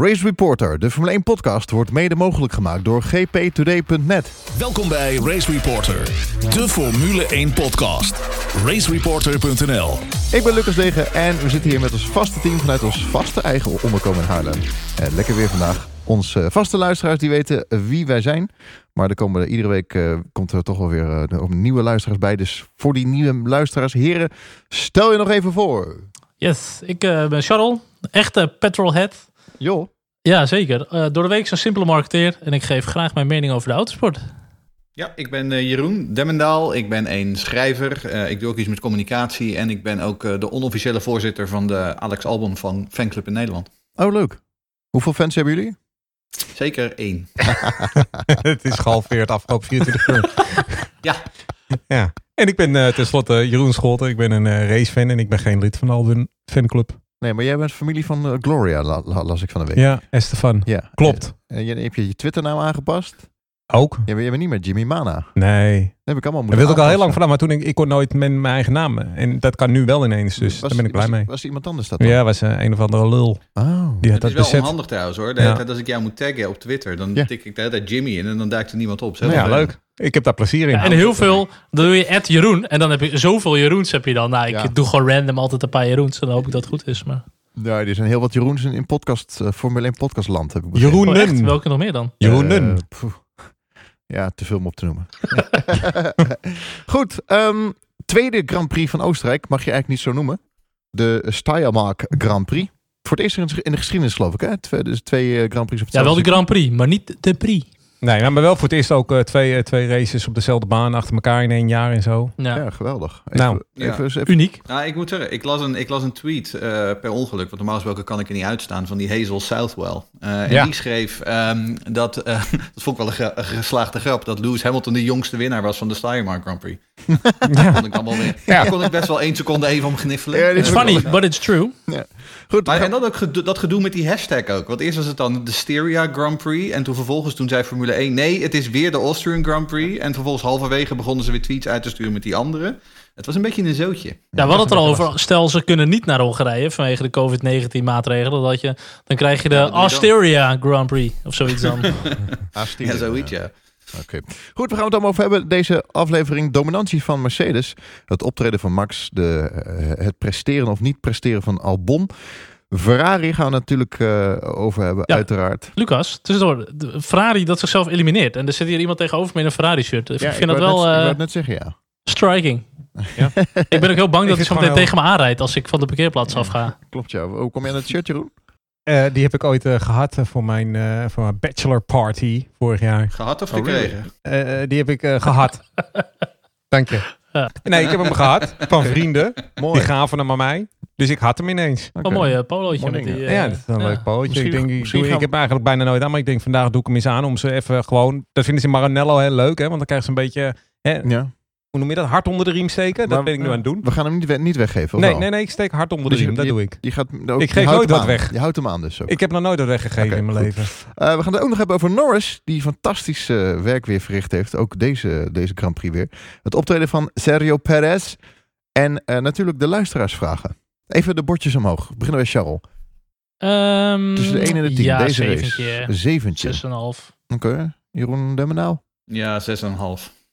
Race Reporter, de Formule 1 podcast, wordt mede mogelijk gemaakt door gptoday.net. Welkom bij Race Reporter, de Formule 1 podcast. Racereporter.nl Ik ben Lucas Degen en we zitten hier met ons vaste team vanuit ons vaste eigen onderkomen in Haarlem. Eh, lekker weer vandaag. Onze vaste luisteraars die weten wie wij zijn. Maar er komen iedere week eh, komt er toch wel weer uh, nieuwe luisteraars bij. Dus voor die nieuwe luisteraars, heren, stel je nog even voor. Yes, ik uh, ben Charles, echte petrolhead. Jo. Ja, zeker. Uh, door de week zo'n simpele marketeer en ik geef graag mijn mening over de autosport. Ja, ik ben uh, Jeroen Demmendaal. Ik ben een schrijver. Uh, ik doe ook iets met communicatie. En ik ben ook de onofficiële voorzitter van de Alex Album van Fanclub in Nederland. Oh, leuk. Hoeveel fans hebben jullie? Zeker één. het is gehalveerd afgelopen 24 uur. ja. ja. En ik ben uh, tenslotte Jeroen Scholten. Ik ben een uh, racefan en ik ben geen lid van de Album fanclub. Nee, maar jij bent familie van uh, Gloria, la, la, las ik van de week. Ja, Estefan. Ja. Klopt. En je, heb je je Twitternaam aangepast? Ook. Ja, je bent niet met Jimmy Mana. Nee. Dat heb ik allemaal moeten Dat wil ik al heel lang vanaf, maar toen ik, ik kon nooit met mijn eigen naam. En dat kan nu wel ineens, dus was, daar ben ik blij was, mee. Was er iemand anders dat dan? Ja, was uh, een of andere lul. Oh. Die had het is dat wel onhandig trouwens hoor. De ja. tijd als ik jou moet taggen op Twitter, dan ja. tik ik de hele tijd Jimmy in en dan duikt er niemand op. Nou ja, leuk. Ik heb daar plezier in. Ja, en heel veel, dan doe je Ed Jeroen en dan heb je zoveel Jeroens heb je dan. Nou, ik ja. doe gewoon random altijd een paar Jeroens en dan hoop ik dat het goed is. Maar... Ja, er zijn heel wat Jeroens in, in podcast, uh, Formule 1 podcastland. Heb ik Jeroenen. Oh, Welke nog meer dan? Jeroenen. Uh, ja, te veel om op te noemen. Goed, um, tweede Grand Prix van Oostenrijk mag je eigenlijk niet zo noemen. De Steiermark Grand Prix. Voor het eerst in de geschiedenis geloof ik, hè? Twee, dus twee Grand Prix op Ja, wel de Grand Prix, maar niet de Prix. Nee, maar wel voor het eerst ook uh, twee, uh, twee races op dezelfde baan achter elkaar in één jaar en zo. Ja, ja geweldig. Even, nou, even, even, uniek. Nou, ik moet zeggen, ik las een, ik las een tweet uh, per ongeluk, want normaal gesproken kan ik er niet uitstaan, van die Hazel Southwell. en ja. die schreef um, dat, dat vond ik wel een, een, geslaagde grap, dat Lewis Hamilton de jongste winnaar was van de Steiermark Grand Prix. Ja. kon ik dan wel weer. Ja. kon ik best wel één seconde even om gniffelen. Ja, it's funny, but it's true. Ja. Goed, maar, en dan ook gedo dat gedoe met die hashtag ook. Want eerst was het dan de Styria Grand Prix. En toen vervolgens toen zei Formule 1... nee, het is weer de Austrian Grand Prix. En vervolgens halverwege begonnen ze weer tweets uit te sturen met die andere. Het was een beetje een zootje. Ja, we hadden het er al over. Stel, ze kunnen niet naar Hongarije vanwege de COVID-19 maatregelen. Dat je, dan krijg je de ja, Asteria Grand Prix of zoiets dan. Asteria. Ja, zoiets, ja. Oké. Okay. Goed, we gaan het allemaal over hebben. Deze aflevering dominantie van Mercedes. Het optreden van Max. De, uh, het presteren of niet presteren van Albon. Ferrari gaan we natuurlijk uh, over hebben, ja. uiteraard. Lucas, tussendoor. De Ferrari dat zichzelf elimineert. En er zit hier iemand tegenover met een Ferrari-shirt. Ik vind ik dat wel... Net, uh, ik net zeggen, ja. Striking. Ja. ik ben ook heel bang dat hij zo meteen tegen me aanrijdt als ik van de parkeerplaats afga. Klopt, ja. Hoe kom je aan het shirt, Jeroen? Uh, die heb ik ooit uh, gehad uh, voor, mijn, voor mijn bachelor party vorig jaar. Gehad of gekregen? Oh, die heb ik gehad. Dank je. Ja. Nee, ik heb hem gehad van vrienden. Mooi. Die gaven hem aan mij. Dus ik had hem ineens. Okay. Een mooi polootje. Met die, ja, dat is een ja. leuk polootje. Ik, denk, ik, doe, ik heb eigenlijk bijna nooit aan, maar ik denk vandaag doe ik hem eens aan om ze even gewoon... Dat vinden ze in Maranello heel leuk, hè? Want dan krijgen ze een beetje... Hè, ja. Hoe noem je dat? Hard onder de riem steken? Dat ben ik nu aan het doen. We gaan hem niet, niet weggeven, nee, nee, nee, ik steek hard onder de dus riem. Je, dat doe ik. Je gaat ook, ik geef nooit wat weg. Je houdt hem aan dus ook. Ik heb nog nooit wat weggegeven okay, in mijn goed. leven. Uh, we gaan het ook nog hebben over Norris, die fantastisch uh, werk weer verricht heeft. Ook deze, deze Grand Prix weer. Het optreden van Sergio Perez. En uh, natuurlijk de luisteraarsvragen. Even de bordjes omhoog. We beginnen bij Charles. Um, Tussen de 1 en de 10, ja, deze zeventje, race. Zeventje. 6,5. Oké. Okay. Jeroen Demmenaal? Ja, 6,5.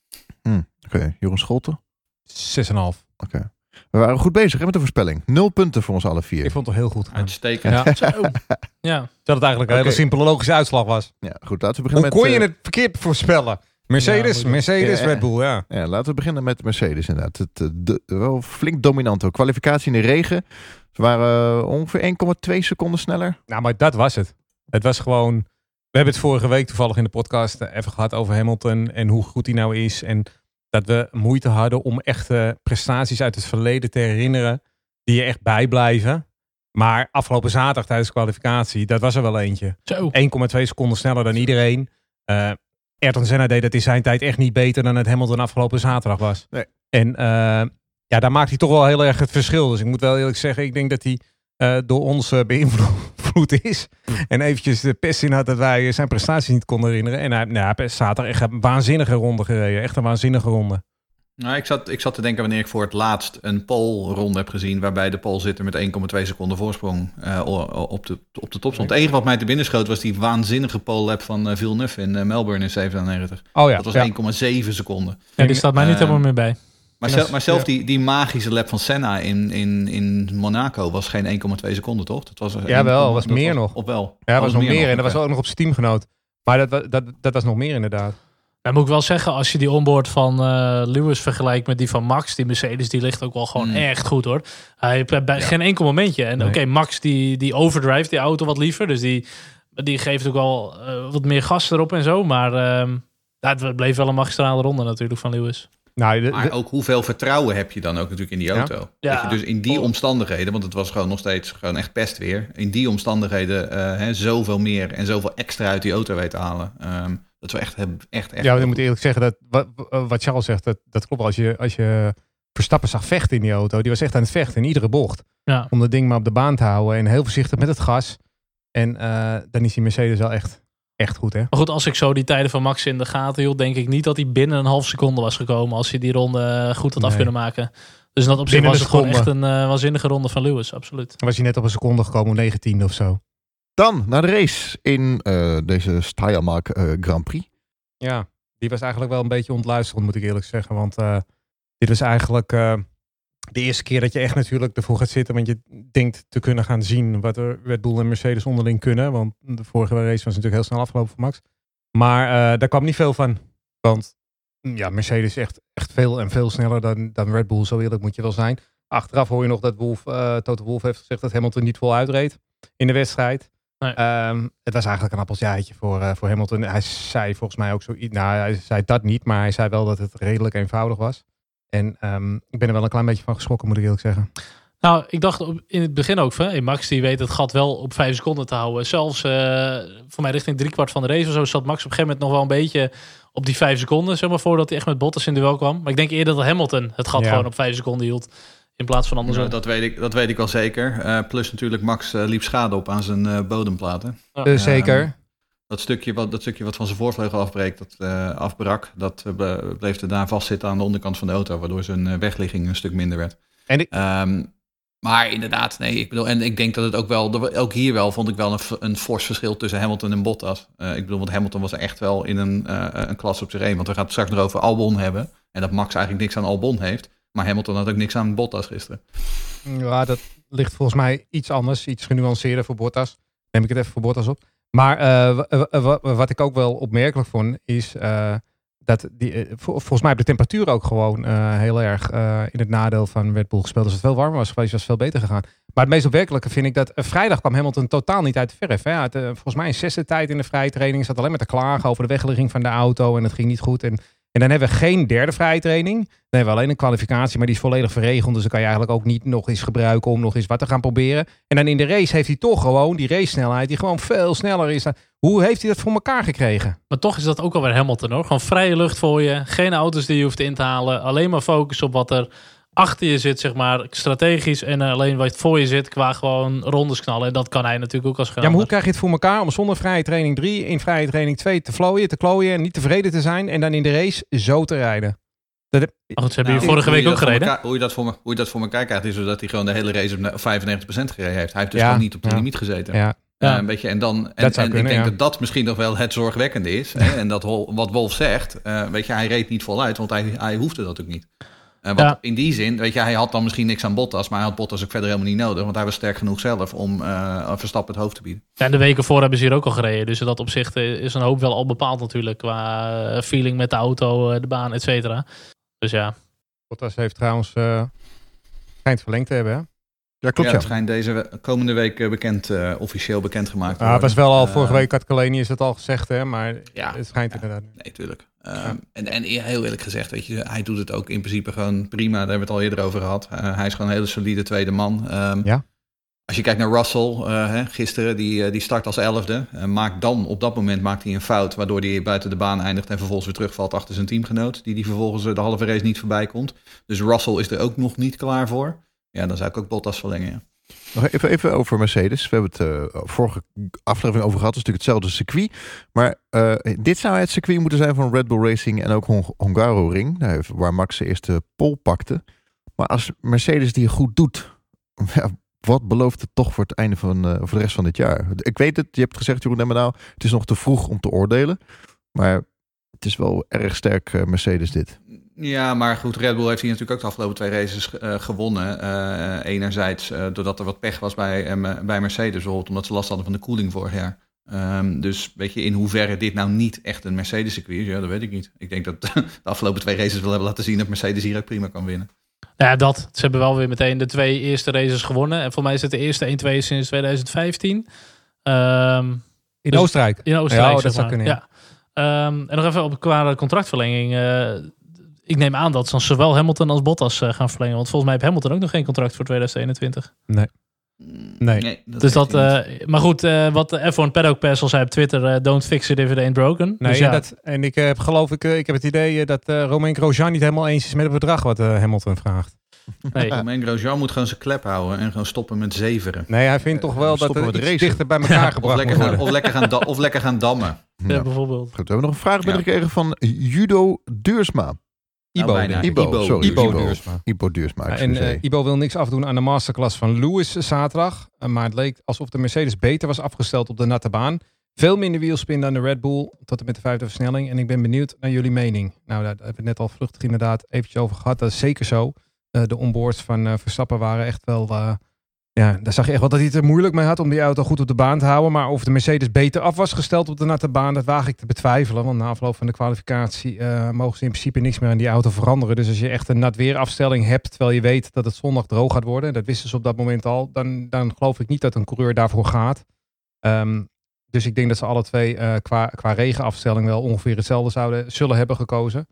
Hm. Oké. Okay. Jeroen Scholten? 6,5. Oké. Okay. We waren goed bezig hè, met de voorspelling. Nul punten voor ons alle vier. Ik vond het heel goed. Uitstekend. Ja. ja. Dat het eigenlijk een okay. hele simpele logische uitslag was. Ja, goed. Laten we beginnen Hoe met... kon je het verkeerd voorspellen? Mercedes, ja, Mercedes, ja, Red Bull, ja. ja. Laten we beginnen met Mercedes inderdaad. Het, de, wel flink dominant ook. Kwalificatie in de regen. Ze waren uh, ongeveer 1,2 seconden sneller. Nou, maar dat was het. Het was gewoon... We hebben het vorige week toevallig in de podcast even gehad over Hamilton en hoe goed hij nou is. En dat we moeite hadden om echte prestaties uit het verleden te herinneren die je echt bijblijven. Maar afgelopen zaterdag tijdens de kwalificatie, dat was er wel eentje. 1,2 seconden sneller dan iedereen. Uh, Ayrton Senna deed dat in zijn tijd echt niet beter dan het Hamilton afgelopen zaterdag was. Nee. En uh, ja, daar maakt hij toch wel heel erg het verschil. Dus ik moet wel eerlijk zeggen, ik denk dat hij uh, door ons uh, beïnvloed is. En eventjes de pest in had dat wij zijn prestaties niet konden herinneren. En hij, nou, zaterdag echt een waanzinnige ronde gereden. Echt een waanzinnige ronde. Nou, ik, zat, ik zat te denken wanneer ik voor het laatst een polronde heb gezien... waarbij de pol zit met 1,2 seconden voorsprong uh, op, de, op de top stond. Het enige wat mij te binnen schoot was die waanzinnige pole-lap van uh, Villeneuve in uh, Melbourne in 97. Oh ja. Dat was ja. 1,7 seconden. Ja, die staat mij niet helemaal meer bij. Maar, zelf, maar zelf die, die magische lap van Senna in, in, in Monaco was geen 1,2 seconden, toch? Dat was ja, wel. was meer nog. Op wel. Ja, was, was nog meer. Nog, en dat was ook nog op zijn teamgenoot. Maar dat, dat, dat was nog meer inderdaad. Dan moet ik wel zeggen, als je die onboard van uh, Lewis vergelijkt met die van Max, die Mercedes, die ligt ook wel gewoon mm. echt goed hoor. Hij heeft bij ja. geen enkel momentje. En nee. oké, okay, Max die, die overdrive die auto wat liever. Dus die, die geeft ook wel uh, wat meer gas erop en zo. Maar uh, het bleef wel een magistrale ronde natuurlijk van Lewis. Nou, de, de, maar ook hoeveel vertrouwen heb je dan ook natuurlijk in die auto? Ja. Dat je dus in die omstandigheden, want het was gewoon nog steeds gewoon echt pest weer. In die omstandigheden hè, zoveel meer en zoveel extra uit die auto weet te halen. Um, dat we echt hebben. Echt, echt ja, ik moet eerlijk zeggen, dat, wat, wat Charles zegt, dat, dat klopt. Als je, als je Verstappen zag vechten in die auto, die was echt aan het vechten in iedere bocht. Ja. Om dat ding maar op de baan te houden en heel voorzichtig met het gas. En uh, dan is die Mercedes wel echt, echt goed, hè? Maar goed, als ik zo die tijden van Max in de gaten hield, denk ik niet dat hij binnen een half seconde was gekomen als hij die ronde goed had nee. af kunnen maken. Dus dat op zich was het gewoon echt een uh, waanzinnige ronde van Lewis, absoluut. Dan was hij net op een seconde gekomen, 19 of zo. Dan naar de race in uh, deze Steiermark uh, Grand Prix. Ja, die was eigenlijk wel een beetje ontluisterend, moet ik eerlijk zeggen. Want uh, dit was eigenlijk uh, de eerste keer dat je echt natuurlijk ervoor gaat zitten. Want je denkt te kunnen gaan zien wat er Red Bull en Mercedes onderling kunnen. Want de vorige race was natuurlijk heel snel afgelopen voor Max. Maar uh, daar kwam niet veel van. Want ja, Mercedes is echt, echt veel en veel sneller dan, dan Red Bull. Zo eerlijk moet je wel zijn. Achteraf hoor je nog dat Wolf, Toto Wolf heeft gezegd dat Hamilton niet vol uitreed in de wedstrijd. Nee. Um, het was eigenlijk een appeltje voor, uh, voor Hamilton. Hij zei volgens mij ook zoiets. Nou, hij zei dat niet, maar hij zei wel dat het redelijk eenvoudig was. En um, ik ben er wel een klein beetje van geschrokken, moet ik eerlijk zeggen. Nou, ik dacht in het begin ook van hey, Max die weet het gat wel op vijf seconden te houden. Zelfs uh, voor mij richting driekwart van de race of zo zat Max op een gegeven moment nog wel een beetje op die vijf seconden, zeg maar, voordat hij echt met Bottas in de duel kwam. Maar ik denk eerder dat Hamilton het gat ja. gewoon op vijf seconden hield. In plaats van andersom. Ja, dat, weet ik, dat weet ik wel zeker. Uh, plus natuurlijk, Max uh, liep schade op aan zijn uh, bodemplaten. Uh, zeker. Dat stukje, wat, dat stukje wat van zijn voorvleugel afbreekt, dat afbrak, dat bleef er daar vastzitten aan de onderkant van de auto, waardoor zijn wegligging een stuk minder werd. En ik... um, maar inderdaad, nee, ik bedoel, en ik denk dat het ook wel, ook hier wel vond ik wel een, een fors verschil tussen Hamilton en Bottas. ik bedoel, want Hamilton was echt wel in een, een klas op zich heen, want we gaan het straks nog over Albon hebben. En dat Max eigenlijk niks aan Albon heeft. Maar Hamilton had ook niks aan Bottas gisteren. Ja, dat ligt volgens mij iets anders, iets genuanceerder voor Bottas. Neem ik het even voor Bottas op. Maar uh, wat ik ook wel opmerkelijk vond, is dat die, volgens mij de temperatuur ook gewoon heel erg in het nadeel van Red Bull gespeeld. Als het veel warmer was geweest, was het veel beter gegaan. Maar het meest opmerkelijke vind ik dat vrijdag kwam Hamilton totaal niet uit de verf. Hè. Het, volgens mij een zesde tijd in de vrije training. zat alleen maar te klagen over de wegligging van de auto en het ging niet goed. En en dan hebben we geen derde vrije training. Dan hebben we alleen een kwalificatie, maar die is volledig verregeld. Dus dan kan je eigenlijk ook niet nog eens gebruiken om nog eens wat te gaan proberen. En dan in de race heeft hij toch gewoon die race snelheid die gewoon veel sneller is. Hoe heeft hij dat voor elkaar gekregen? Maar toch is dat ook alweer Hamilton hoor. Gewoon vrije lucht voor je. Geen auto's die je hoeft in te halen. Alleen maar focus op wat er achter je zit, zeg maar, strategisch. En alleen wat voor je zit, qua gewoon rondes knallen. En dat kan hij natuurlijk ook als Ja, maar hoe krijg je het voor elkaar om zonder vrije training 3 in vrije training 2 te vlooien, te klooien en niet tevreden te zijn en dan in de race zo te rijden? Dat heb... oh, dat hebben nou, vorige week ook gereden. Elkaar, hoe, je dat voor, hoe je dat voor elkaar krijgt, is dat hij gewoon de hele race op 95% gereden heeft. Hij heeft dus ja, niet op de ja. limiet gezeten. Ja. Ja. Uh, een beetje, en dan, en, en kunnen, ik denk ja. dat dat misschien nog wel het zorgwekkende is. Hè? En dat wat Wolf zegt, uh, weet je, hij reed niet voluit, want hij, hij hoefde dat ook niet. Uh, ja. In die zin, weet je, hij had dan misschien niks aan Bottas, maar hij had Bottas ook verder helemaal niet nodig, want hij was sterk genoeg zelf om uh, Verstappen het hoofd te bieden. Ja, en de weken voor hebben ze hier ook al gereden, dus in dat opzicht is een hoop wel al bepaald natuurlijk, qua feeling met de auto, de baan, et cetera. Dus ja. Bottas heeft trouwens, uh, schijnt verlengd te hebben, hè? Ja, klopt. Ja, het schijnt deze komende week bekend, uh, officieel bekendgemaakt te ah, Het was wel al, vorige week had Kaleni is het al gezegd, hè? Maar ja, het schijnt ja, inderdaad. Nee, tuurlijk. Um, ja. en, en heel eerlijk gezegd, weet je, hij doet het ook in principe gewoon prima. Daar hebben we het al eerder over gehad. Uh, hij is gewoon een hele solide tweede man. Um, ja. Als je kijkt naar Russell, uh, hè, gisteren, die, die start als elfde. Uh, maakt dan, op dat moment maakt hij een fout, waardoor hij buiten de baan eindigt en vervolgens weer terugvalt achter zijn teamgenoot. Die die vervolgens de halve race niet voorbij komt. Dus Russell is er ook nog niet klaar voor. Ja, dan zou ik ook Bottas verlengen, ja. Nog even, even over Mercedes. We hebben het uh, vorige aflevering over gehad. Het is natuurlijk hetzelfde circuit. Maar uh, dit zou het circuit moeten zijn van Red Bull Racing en ook Hong Hongaro. Nou, waar Max de eerste pol pakte. Maar als Mercedes die goed doet, wat belooft het toch voor het einde van uh, voor de rest van dit jaar? Ik weet het, je hebt gezegd, Jeroen nou, het is nog te vroeg om te oordelen. Maar het is wel erg sterk Mercedes dit. Ja, maar goed, Red Bull heeft hier natuurlijk ook de afgelopen twee races uh, gewonnen. Uh, enerzijds uh, doordat er wat pech was bij, bij Mercedes, bijvoorbeeld omdat ze last hadden van de koeling vorig jaar. Um, dus weet je, in hoeverre dit nou niet echt een Mercedes-circuit is, ja, dat weet ik niet. Ik denk dat de afgelopen twee races wel hebben laten zien dat Mercedes hier ook prima kan winnen. Ja, dat. Ze hebben wel weer meteen de twee eerste races gewonnen. En voor mij is het de eerste 1-2 sinds 2015. Um, in dus Oostenrijk? In Oostenrijk, ja, dat zou kunnen. Ja. Um, en nog even op qua contractverlenging ik neem aan dat ze zowel Hamilton als Bottas uh, gaan verlengen. Want volgens mij heeft Hamilton ook nog geen contract voor 2021. Nee. Nee. nee dat dus dat, uh, maar goed, uh, wat F1 Paddock Pass al zei op Twitter, don't fix it if it ain't broken. Nee, dus ja. dat, en ik heb geloof ik, ik heb het idee dat Romain Grosjean niet helemaal eens is met het bedrag wat Hamilton vraagt. Nee. Romain Grosjean moet gewoon zijn klep houden en gewoon stoppen met zeveren. Nee, hij vindt toch wel dat het iets dichter bij elkaar ja. gebracht of lekker, gaan, of, lekker gaan of lekker gaan dammen. Ja, bijvoorbeeld. Goed, we hebben nog een vraag binnengekregen van Judo Duursma. Ibo, nou, Ibo, Ibo, sorry, Ibo, Ibo Duursma. Ibo Duursma. En uh, Ibo wil niks afdoen aan de masterclass van Lewis zaterdag. Uh, maar het leek alsof de Mercedes beter was afgesteld op de natte baan. Veel minder wielspin dan de Red Bull tot en met de vijfde versnelling. En ik ben benieuwd naar jullie mening. Nou, daar hebben we het net al vluchtig inderdaad eventjes over gehad. Dat is zeker zo. Uh, de onboards van Verstappen waren echt wel ja, daar zag je echt wel dat hij het er moeilijk mee had om die auto goed op de baan te houden. Maar of de Mercedes beter af was gesteld op de natte baan, dat waag ik te betwijfelen. Want na afloop van de kwalificatie uh, mogen ze in principe niks meer aan die auto veranderen. Dus als je echt een nat weerafstelling hebt, terwijl je weet dat het zondag droog gaat worden, dat wisten ze op dat moment al, dan, dan geloof ik niet dat een coureur daarvoor gaat. Um, dus ik denk dat ze alle twee uh, qua, qua regenafstelling wel ongeveer hetzelfde zouden, zullen hebben gekozen.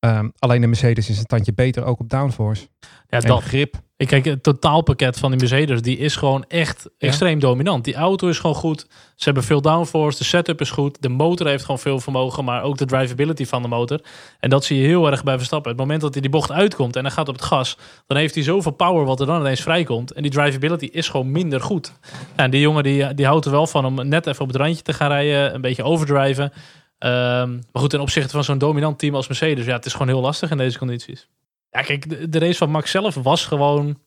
Um, alleen de Mercedes is een tandje beter, ook op downforce. Ja, dat grip. Ik kijk, het totaalpakket van die Mercedes, die is gewoon echt extreem dominant. Die auto is gewoon goed. Ze hebben veel downforce, de setup is goed. De motor heeft gewoon veel vermogen, maar ook de drivability van de motor. En dat zie je heel erg bij Verstappen. Het moment dat hij die bocht uitkomt en hij gaat op het gas, dan heeft hij zoveel power wat er dan ineens vrijkomt. En die drivability is gewoon minder goed. En die jongen die, die houdt er wel van om net even op het randje te gaan rijden, een beetje overdriven. Um, maar goed, ten opzichte van zo'n dominant team als Mercedes, ja, het is gewoon heel lastig in deze condities. Ja, kijk, de, race van Max zelf was gewoon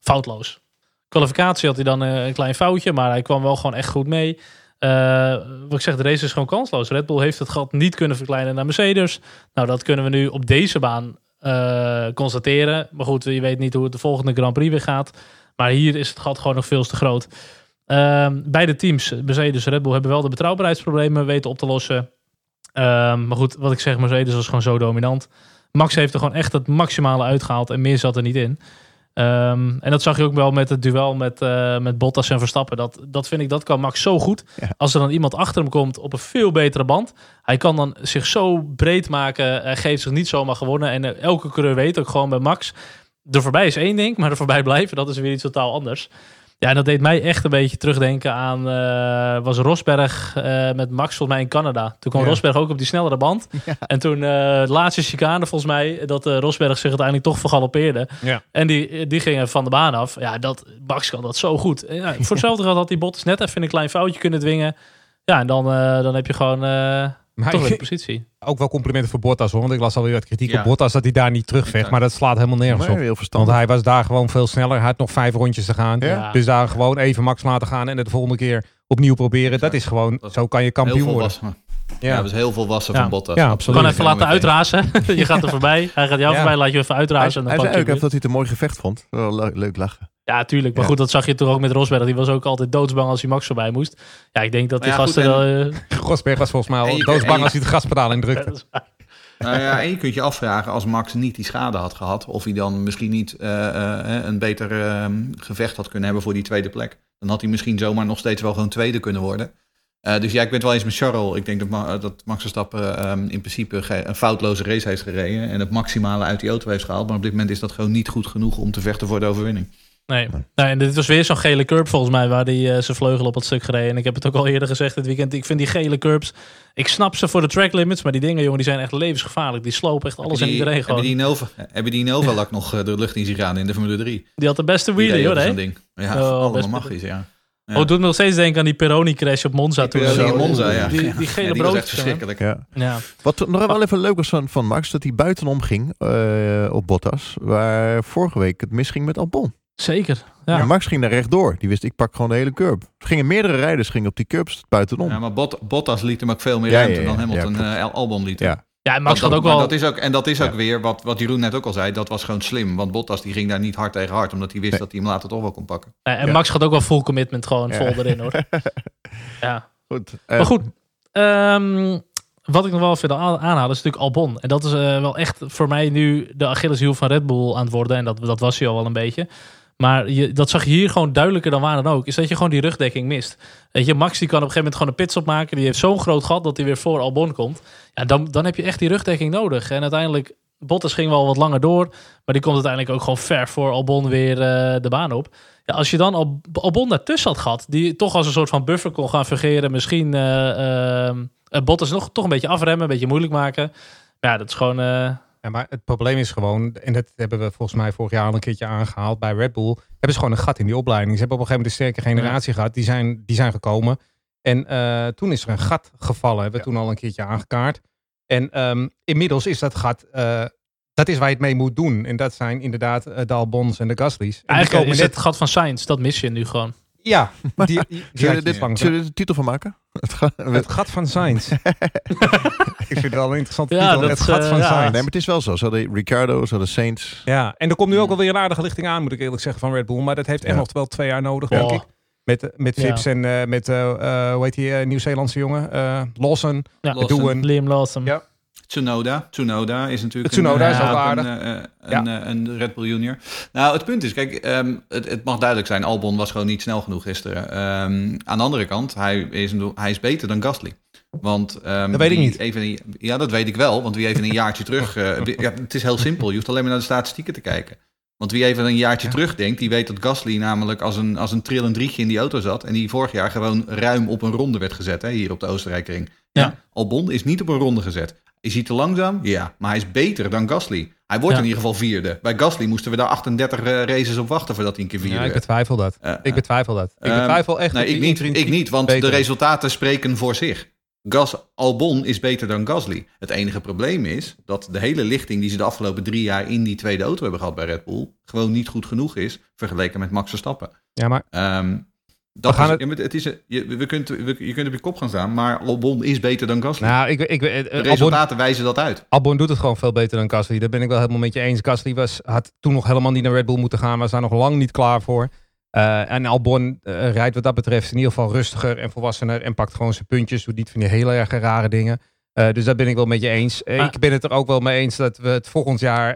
foutloos. Kwalificatie had hij dan uh, een klein foutje, maar hij kwam wel gewoon echt goed mee. Uh, wat ik zeg, de race is gewoon kansloos. Red Bull heeft het gat niet kunnen verkleinen naar Mercedes. Nou, dat kunnen we nu op deze baan uh, constateren. Maar goed, je weet niet hoe het de volgende Grand Prix weer gaat. Maar hier is het gat gewoon nog veel te groot. Ehm, beide teams, Mercedes en Red Bull, hebben wel de betrouwbaarheidsproblemen weten op te lossen. Um, maar goed, wat ik zeg, Mercedes was gewoon zo dominant. Max heeft er gewoon echt het maximale uitgehaald en meer zat er niet in. Um, en dat zag je ook wel met het duel met, uh, met Bottas en Verstappen. Dat, dat vind ik, dat kan Max zo goed. Als er dan iemand achter hem komt op een veel betere band. Hij kan dan zich zo breed maken. Hij geeft zich niet zomaar gewonnen. En uh, elke coureur weet ook gewoon bij Max. Er voorbij is één ding, maar er voorbij blijven, dat is weer iets totaal anders. Ja, en dat deed mij echt een beetje terugdenken aan... Uh, was Rosberg uh, met Max volgens mij in Canada. Toen kwam ja. Rosberg ook op die snellere band. Ja. En toen uh, laatste chicane volgens mij... dat Rosberg zich uiteindelijk toch vergalopeerde. Ja. En die, die gingen van de baan af. Ja, dat, Max kan dat zo goed. Ja, voor hetzelfde geld had die Bottas net even een klein foutje kunnen dwingen. Ja, en dan, dan heb je gewoon maar Toch in positie. Ook wel complimenten voor Bottas hoor. Want ik las alweer wat kritiek op Bottas dat hij daar niet terugvecht. Maar dat slaat helemaal nergens op. Heel want hij was daar gewoon veel sneller. Hij had nog vijf rondjes te gaan. Ja. Dus daar gewoon even max laten gaan. En het de volgende keer opnieuw proberen. Dat is gewoon, dat zo kan je kampioen worden. Ja, dat is heel veel wassen van Bottas. Ja, absoluut. Kan even laten uitrazen. je gaat er voorbij. Hij gaat jou voorbij. Laat je even uitrazen. Hij, hij zei ook even dat hij het een mooi gevecht vond. Leuk lachen. Ja, tuurlijk. Maar goed, dat zag je toch ook met Rosberg. Die was ook altijd doodsbang als hij Max voorbij moest. Ja, ik denk dat die gasten... Goed, en... Rosberg was volgens mij al doodsbang als hij de gaspedaal indrukte. Nou ja, en je kunt je afvragen als Max niet die schade had gehad, of hij dan misschien niet uh, uh, een beter uh, gevecht had kunnen hebben voor die tweede plek. Dan had hij misschien zomaar nog steeds wel gewoon tweede kunnen worden. dus ja, ik ben het wel eens met Charles. Ik denk dat, dat Max Verstappen um, in principe een foutloze race heeft gereden en het maximale uit die auto heeft gehaald. Maar op dit moment is dat gewoon niet goed genoeg om te vechten voor de overwinning. Nee. nee, en dit was weer zo'n gele curb volgens mij, waar die uh, zijn vleugel op het stuk gereden. En ik heb het ook al eerder gezegd dit weekend. Ik vind die gele curbs, ik snap ze voor de track limits, maar die dingen, jongen, die zijn echt levensgevaarlijk. Die slopen echt alles in iedereen gewoon. Hebben die Nova, hebben die Nova lak nog uh, de lucht in zien gaan in de Formule 3? Die had de beste wheelie, hoor, hè? ding. Ja, oh, allemaal magisch, ja. Ja. Oh, doet me nog steeds denken aan die Peroni-crash op Monza toen. Zo. Monza, ja. Die, die gele ja, die brood. verschrikkelijk. Ja. ja. Wat nog wel even leuk was van, van Max, dat hij buitenom ging uh, op Bottas. Waar vorige week het misging met Albon. Zeker. Ja. Max ging daar rechtdoor. Die wist, ik pak gewoon de hele curb. Er gingen meerdere rijders gingen op die curbs buitenom. Ja, maar Bot, Bottas liet hem ook veel meer ruimte dan Hamilton uh, Albon liet. Ja. Ja, en Max had ook wel... Dat is ook, en dat is ook weer wat, wat Jeroen net ook al zei. Dat was gewoon slim. Want Bottas die ging daar niet hard tegen hard. Omdat hij wist dat hij hem later toch wel kon pakken. Ja, en Max gaat ook wel full commitment gewoon vol erin hoor. ja. Goed. Uh, maar goed. Um, wat ik nog wel verder aanhaal is natuurlijk Albon. En dat is uh, wel echt voor mij nu de Achilleshiel van Red Bull aan het worden. En dat, dat was hij al wel een beetje. Maar je, dat zag je hier gewoon duidelijker dan waar dan ook. Is dat je gewoon die rugdekking mist. Weet je, Max die kan op een gegeven moment gewoon een pitstop maken. Die heeft zo'n groot gat dat hij weer voor Albon komt. Ja, dan, dan heb je echt die rugdekking nodig. En uiteindelijk, Bottas ging wel wat langer door. Maar die komt uiteindelijk ook gewoon ver voor Albon weer uh, de baan op. Ja, als je dan Al Albon daartussen had gehad. Die toch als een soort van buffer kon gaan fungeren. Misschien uh, Bottas nog toch een beetje afremmen. Een beetje moeilijk maken. Ja, dat is gewoon... Ja, maar het probleem is gewoon, en dat hebben we volgens mij vorig jaar al een keertje aangehaald bij Red Bull, hebben ze gewoon een gat in die opleiding. Ze hebben op een gegeven moment een sterke generatie gehad, die zijn, die zijn gekomen. En uh, toen is er een gat gevallen, hebben we toen al een keertje aangekaart. En um, inmiddels is dat gat, uh, dat is waar je het mee moet doen. En dat zijn inderdaad uh, de Albons en de Gasly's. Eigenlijk is net... het gat van Science, dat mis je nu gewoon. Ja, die, die, die zullen, we dit, zullen we de titel van maken? Het, gat, het gat van Sainz. ik vind het wel een interessante ja, titel. Dat, het gat uh, van ja. Sainz. Nee, maar het is wel zo. Ze hadden Ricardo, ze hadden Saints. Ja, en er komt nu ook alweer een aardige lichting aan, moet ik eerlijk zeggen, van Red Bull. Maar dat heeft echt ja. nog wel twee jaar nodig, denk oh. ik. Met, met Vips ja. en uh, met, uh, hoe heet die Nieuw-Zeelandse jongen? Lawson. Ja, Lawson. Liam Lawson. Ja. Tsunoda. Tsunoda is natuurlijk Tsunoda een, is ook aardig. Een, een, ja. een, een, Red Bull Junior. Nou, het punt is, kijk, um, het, het, mag duidelijk zijn, Albon was gewoon niet snel genoeg gisteren. Um, aan de andere kant, hij is, een, hij is beter dan Gasly. Want, um, dat weet ik niet. Even, ja, dat weet ik wel. Want wie even een jaartje terug... Uh, ja, het is heel simpel. Je hoeft alleen maar naar de statistieken te kijken. Want wie even een jaartje ja. terugdenkt, die weet dat Gasly namelijk als een, als een trillend drietje in die auto zat. En die vorig jaar gewoon ruim op een ronde werd gezet, hè, hier op de Oostenrijkring. Ja. Albon is niet op een ronde gezet. Is hij te langzaam? Ja, maar hij is beter dan Gasly. Hij wordt ja. in ieder geval vierde. Bij Gasly moesten we daar 38 uh, races op wachten voordat hij een keer vierde ja, ik betwijfel dat. Uh, ik betwijfel dat. Ik betwijfel echt. Nee, ik niet, ik niet, want de resultaten spreken voor zich. Gas Albon is beter dan Gasly. Het enige probleem is dat de hele lichting die ze de afgelopen drie jaar in die tweede auto hebben gehad bij Red Bull, gewoon niet goed genoeg is vergeleken met Max Verstappen. Ja, maar. Um, dat we, is, het... het is, je, we kunt, we, je kunt op je kop gaan staan, maar Albon is beter dan Gasly. Nou, ik, ik, de resultaten Albon, wijzen dat uit. Albon doet het gewoon veel beter dan Gasly. Daar ben ik wel helemaal met je eens. Gasly was, had toen nog helemaal niet naar Red Bull moeten gaan, was daar nog lang niet klaar voor. Uh, en Albon uh, rijdt wat dat betreft in ieder geval rustiger en volwassener en pakt gewoon zijn puntjes. Doet niet van die hele erg rare dingen. Uh, dus dat ben ik wel met je eens. Ah. Ik ben het er ook wel mee eens dat we het volgend jaar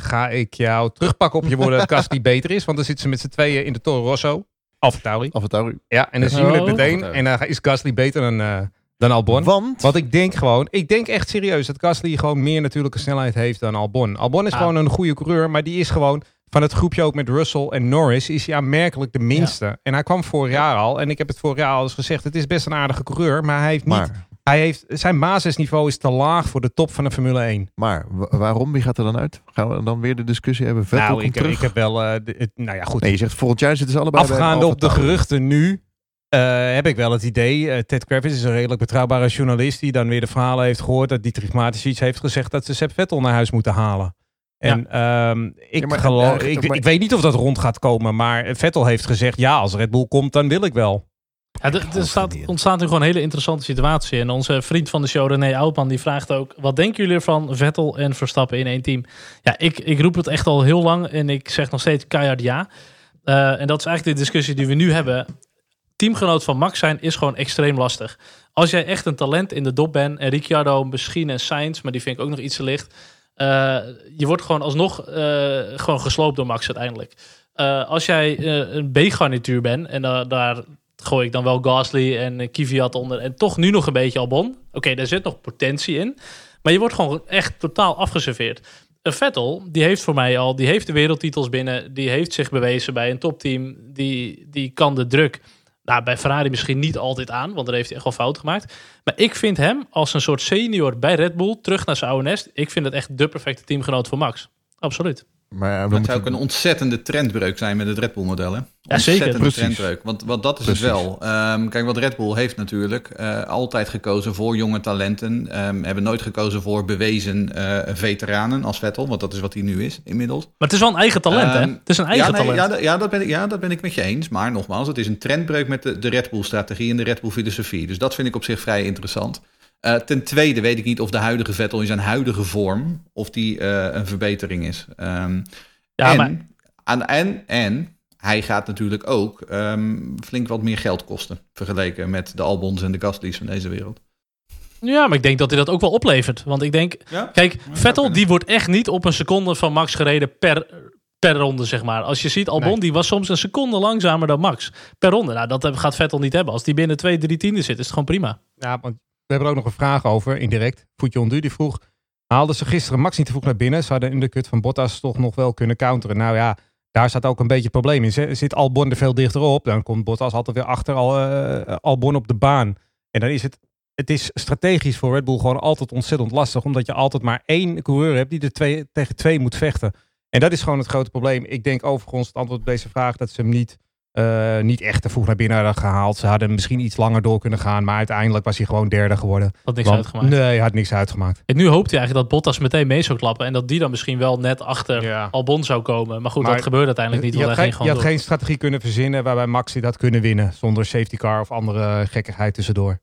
ga ik jou terugpakken op je woorden dat Gasly beter is. Want dan zitten ze met z'n tweeën in de Toro Rosso. Alfa Tauri. Alfa Tauri. Ja, en dan zien we het meteen. En dan is Gasly beter dan, uh, dan Albon. Want? Want ik denk gewoon, ik denk echt serieus dat Gasly gewoon meer natuurlijke snelheid heeft dan Albon. Albon is ah. gewoon een goede coureur, maar die is gewoon van het groepje ook met Russell en Norris is hij aanmerkelijk de minste. Ja. En hij kwam vorig jaar al, en ik heb het vorig jaar al eens gezegd, het is best een aardige coureur, maar hij heeft niet... Maar. Hij heeft, zijn basisniveau is te laag voor de top van de Formule 1. Maar waarom? Wie gaat er dan uit? Gaan we dan weer de discussie hebben? Vettel nou, ik, terug? ik heb wel... Uh, de, het, nou ja, goed. Nee, je zegt volgend jaar zitten ze allebei Afgaande op de geruchten nu... Uh, heb ik wel het idee, uh, Ted Kravitz is een redelijk betrouwbare journalist... die dan weer de verhalen heeft gehoord dat Dietrich Mateschitz heeft gezegd... dat ze Sepp Vettel naar huis moeten halen. En ja. um, ik, ja, maar, geloof, uh, ik, maar, ik weet niet of dat rond gaat komen, maar Vettel heeft gezegd: ja, als Red Bull komt, dan wil ik wel. Ja, er, er staat, ontstaat nu gewoon een hele interessante situatie. En onze vriend van de show, René Oudman, die vraagt ook... wat denken jullie ervan Vettel en Verstappen in één team? Ja, ik, ik roep het echt al heel lang en ik zeg nog steeds keihard ja. Uh, en dat is eigenlijk de discussie die we nu hebben. Teamgenoot van Max zijn is gewoon extreem lastig. Als jij echt een talent in de dop bent... en Ricciardo misschien en Sainz, maar die vind ik ook nog iets te licht... Uh, je wordt gewoon alsnog uh, gewoon gesloopt door Max uiteindelijk. Uh, als jij een B-garnituur bent en daar gooi ik dan wel Gasly en Kvyat onder en toch nu nog een beetje Albon. Oké, daar zit nog potentie in, maar je wordt gewoon echt totaal afgeserveerd. een Vettel, die heeft voor mij al, die heeft de wereldtitels binnen, die heeft zich bewezen bij een topteam, die, die kan de druk nou, bij Ferrari misschien niet altijd aan, want daar heeft hij echt wel fout gemaakt. Maar ik vind hem als een soort senior bij Red Bull terug naar zijn oude nest. Ik vind het echt de perfecte teamgenoot voor Max. Absoluut. Maar ja, dat zou ook een ontzettende trendbreuk zijn met het Red Bull model. Hè? Ja, zeker. trendbreuk. Want, want dat is het wel. Um, kijk, wat Red Bull heeft natuurlijk uh, altijd gekozen voor jonge talenten. Um, hebben nooit gekozen voor bewezen uh, veteranen als Vettel. Want dat is wat hij nu is inmiddels. Maar het is wel een eigen talent, um, hè? Het is een eigen ja, nee, talent. Ja, ja, dat ben ik, ja, dat ben ik met je eens. Maar nogmaals, het is een trendbreuk met de, de Red Bull-strategie en de Red Bull-filosofie. Dus dat vind ik op zich vrij interessant. Uh, ten tweede weet ik niet of de huidige Vettel in zijn huidige vorm... of die een verbetering is. Um, ja, en, maar... aan, en, en hij gaat natuurlijk ook um, flink wat meer geld kosten. Vergeleken met de Albons en de Gasly's van deze wereld. Ja, maar ik denk dat hij dat ook wel oplevert. Want ik denk, ja? kijk, Vettel die wordt echt niet op een seconde van Max gereden per, per ronde, zeg maar. Als je ziet, Albon die was soms een seconde langzamer dan Max per ronde. Nou, dat gaat Vettel niet hebben. Als die binnen twee, drie tienden zit, is het gewoon prima. Ja, want we hebben er ook nog een vraag over, indirect. Voetje Ondu, die vroeg, haalden ze gisteren Max niet te vroeg naar binnen. Ze hadden in de kut van Bottas toch nog wel kunnen counteren. Nou ja, daar staat ook een beetje het probleem in. Zit Albon er veel dichterop, dan komt Bottas altijd weer achter al, uh, Albon op de baan. En dan is het, het is strategisch voor Red Bull gewoon altijd ontzettend lastig. Omdat je altijd maar één coureur hebt die er twee, tegen twee moet vechten. En dat is gewoon het grote probleem. Ik denk overigens het antwoord op deze vraag dat ze hem niet uh, niet echt te vroeg naar binnen hadden gehaald. Ze hadden misschien iets langer door kunnen gaan. Maar uiteindelijk was hij gewoon derde geworden. Had niks uitgemaakt. Nee, hij had niks uitgemaakt. En nu hoopt hij eigenlijk dat Bottas meteen mee zou klappen. En dat die dan misschien wel net achter Albon zou komen. Maar goed, dat gebeurde uiteindelijk niet. Je had, geen, je had geen strategie kunnen verzinnen waarbij Maxi dat kunnen winnen. Zonder safety car of andere gekkigheid tussendoor.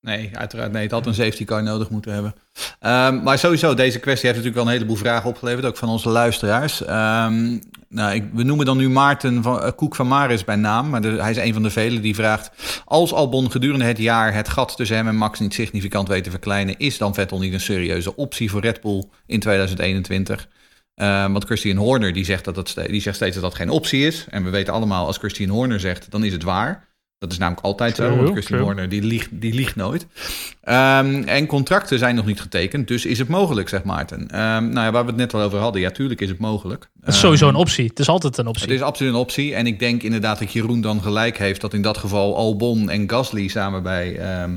Nee, uiteraard nee. Het had een safety car nodig moeten hebben. Um, maar sowieso, deze kwestie heeft natuurlijk wel een heleboel vragen opgeleverd. Ook van onze luisteraars. Um, nou, ik, we noemen dan nu Maarten van, uh, Koek van Maris bij naam. Maar hij is een van de velen die vraagt... Als Albon gedurende het jaar het gat tussen hem en Max niet significant weet te verkleinen... is dan Vettel niet een serieuze optie voor Red Bull in 2021? Uh, want Christian Horner die zegt, dat dat, die zegt steeds dat dat geen optie is. En we weten allemaal, als Christian Horner zegt, dan is het waar. Dat is namelijk altijd zo, want Christian Horner die liegt, die liegt nooit. Um, en contracten zijn nog niet getekend, dus is het mogelijk, zegt Maarten. Um, nou ja, waar we het net al over hadden, ja, tuurlijk is het mogelijk. Het is sowieso een ehm, optie, het is altijd een optie. Het is absoluut een optie en ik denk inderdaad dat Jeroen dan gelijk heeft... dat in dat geval Albon en Gasly samen bij,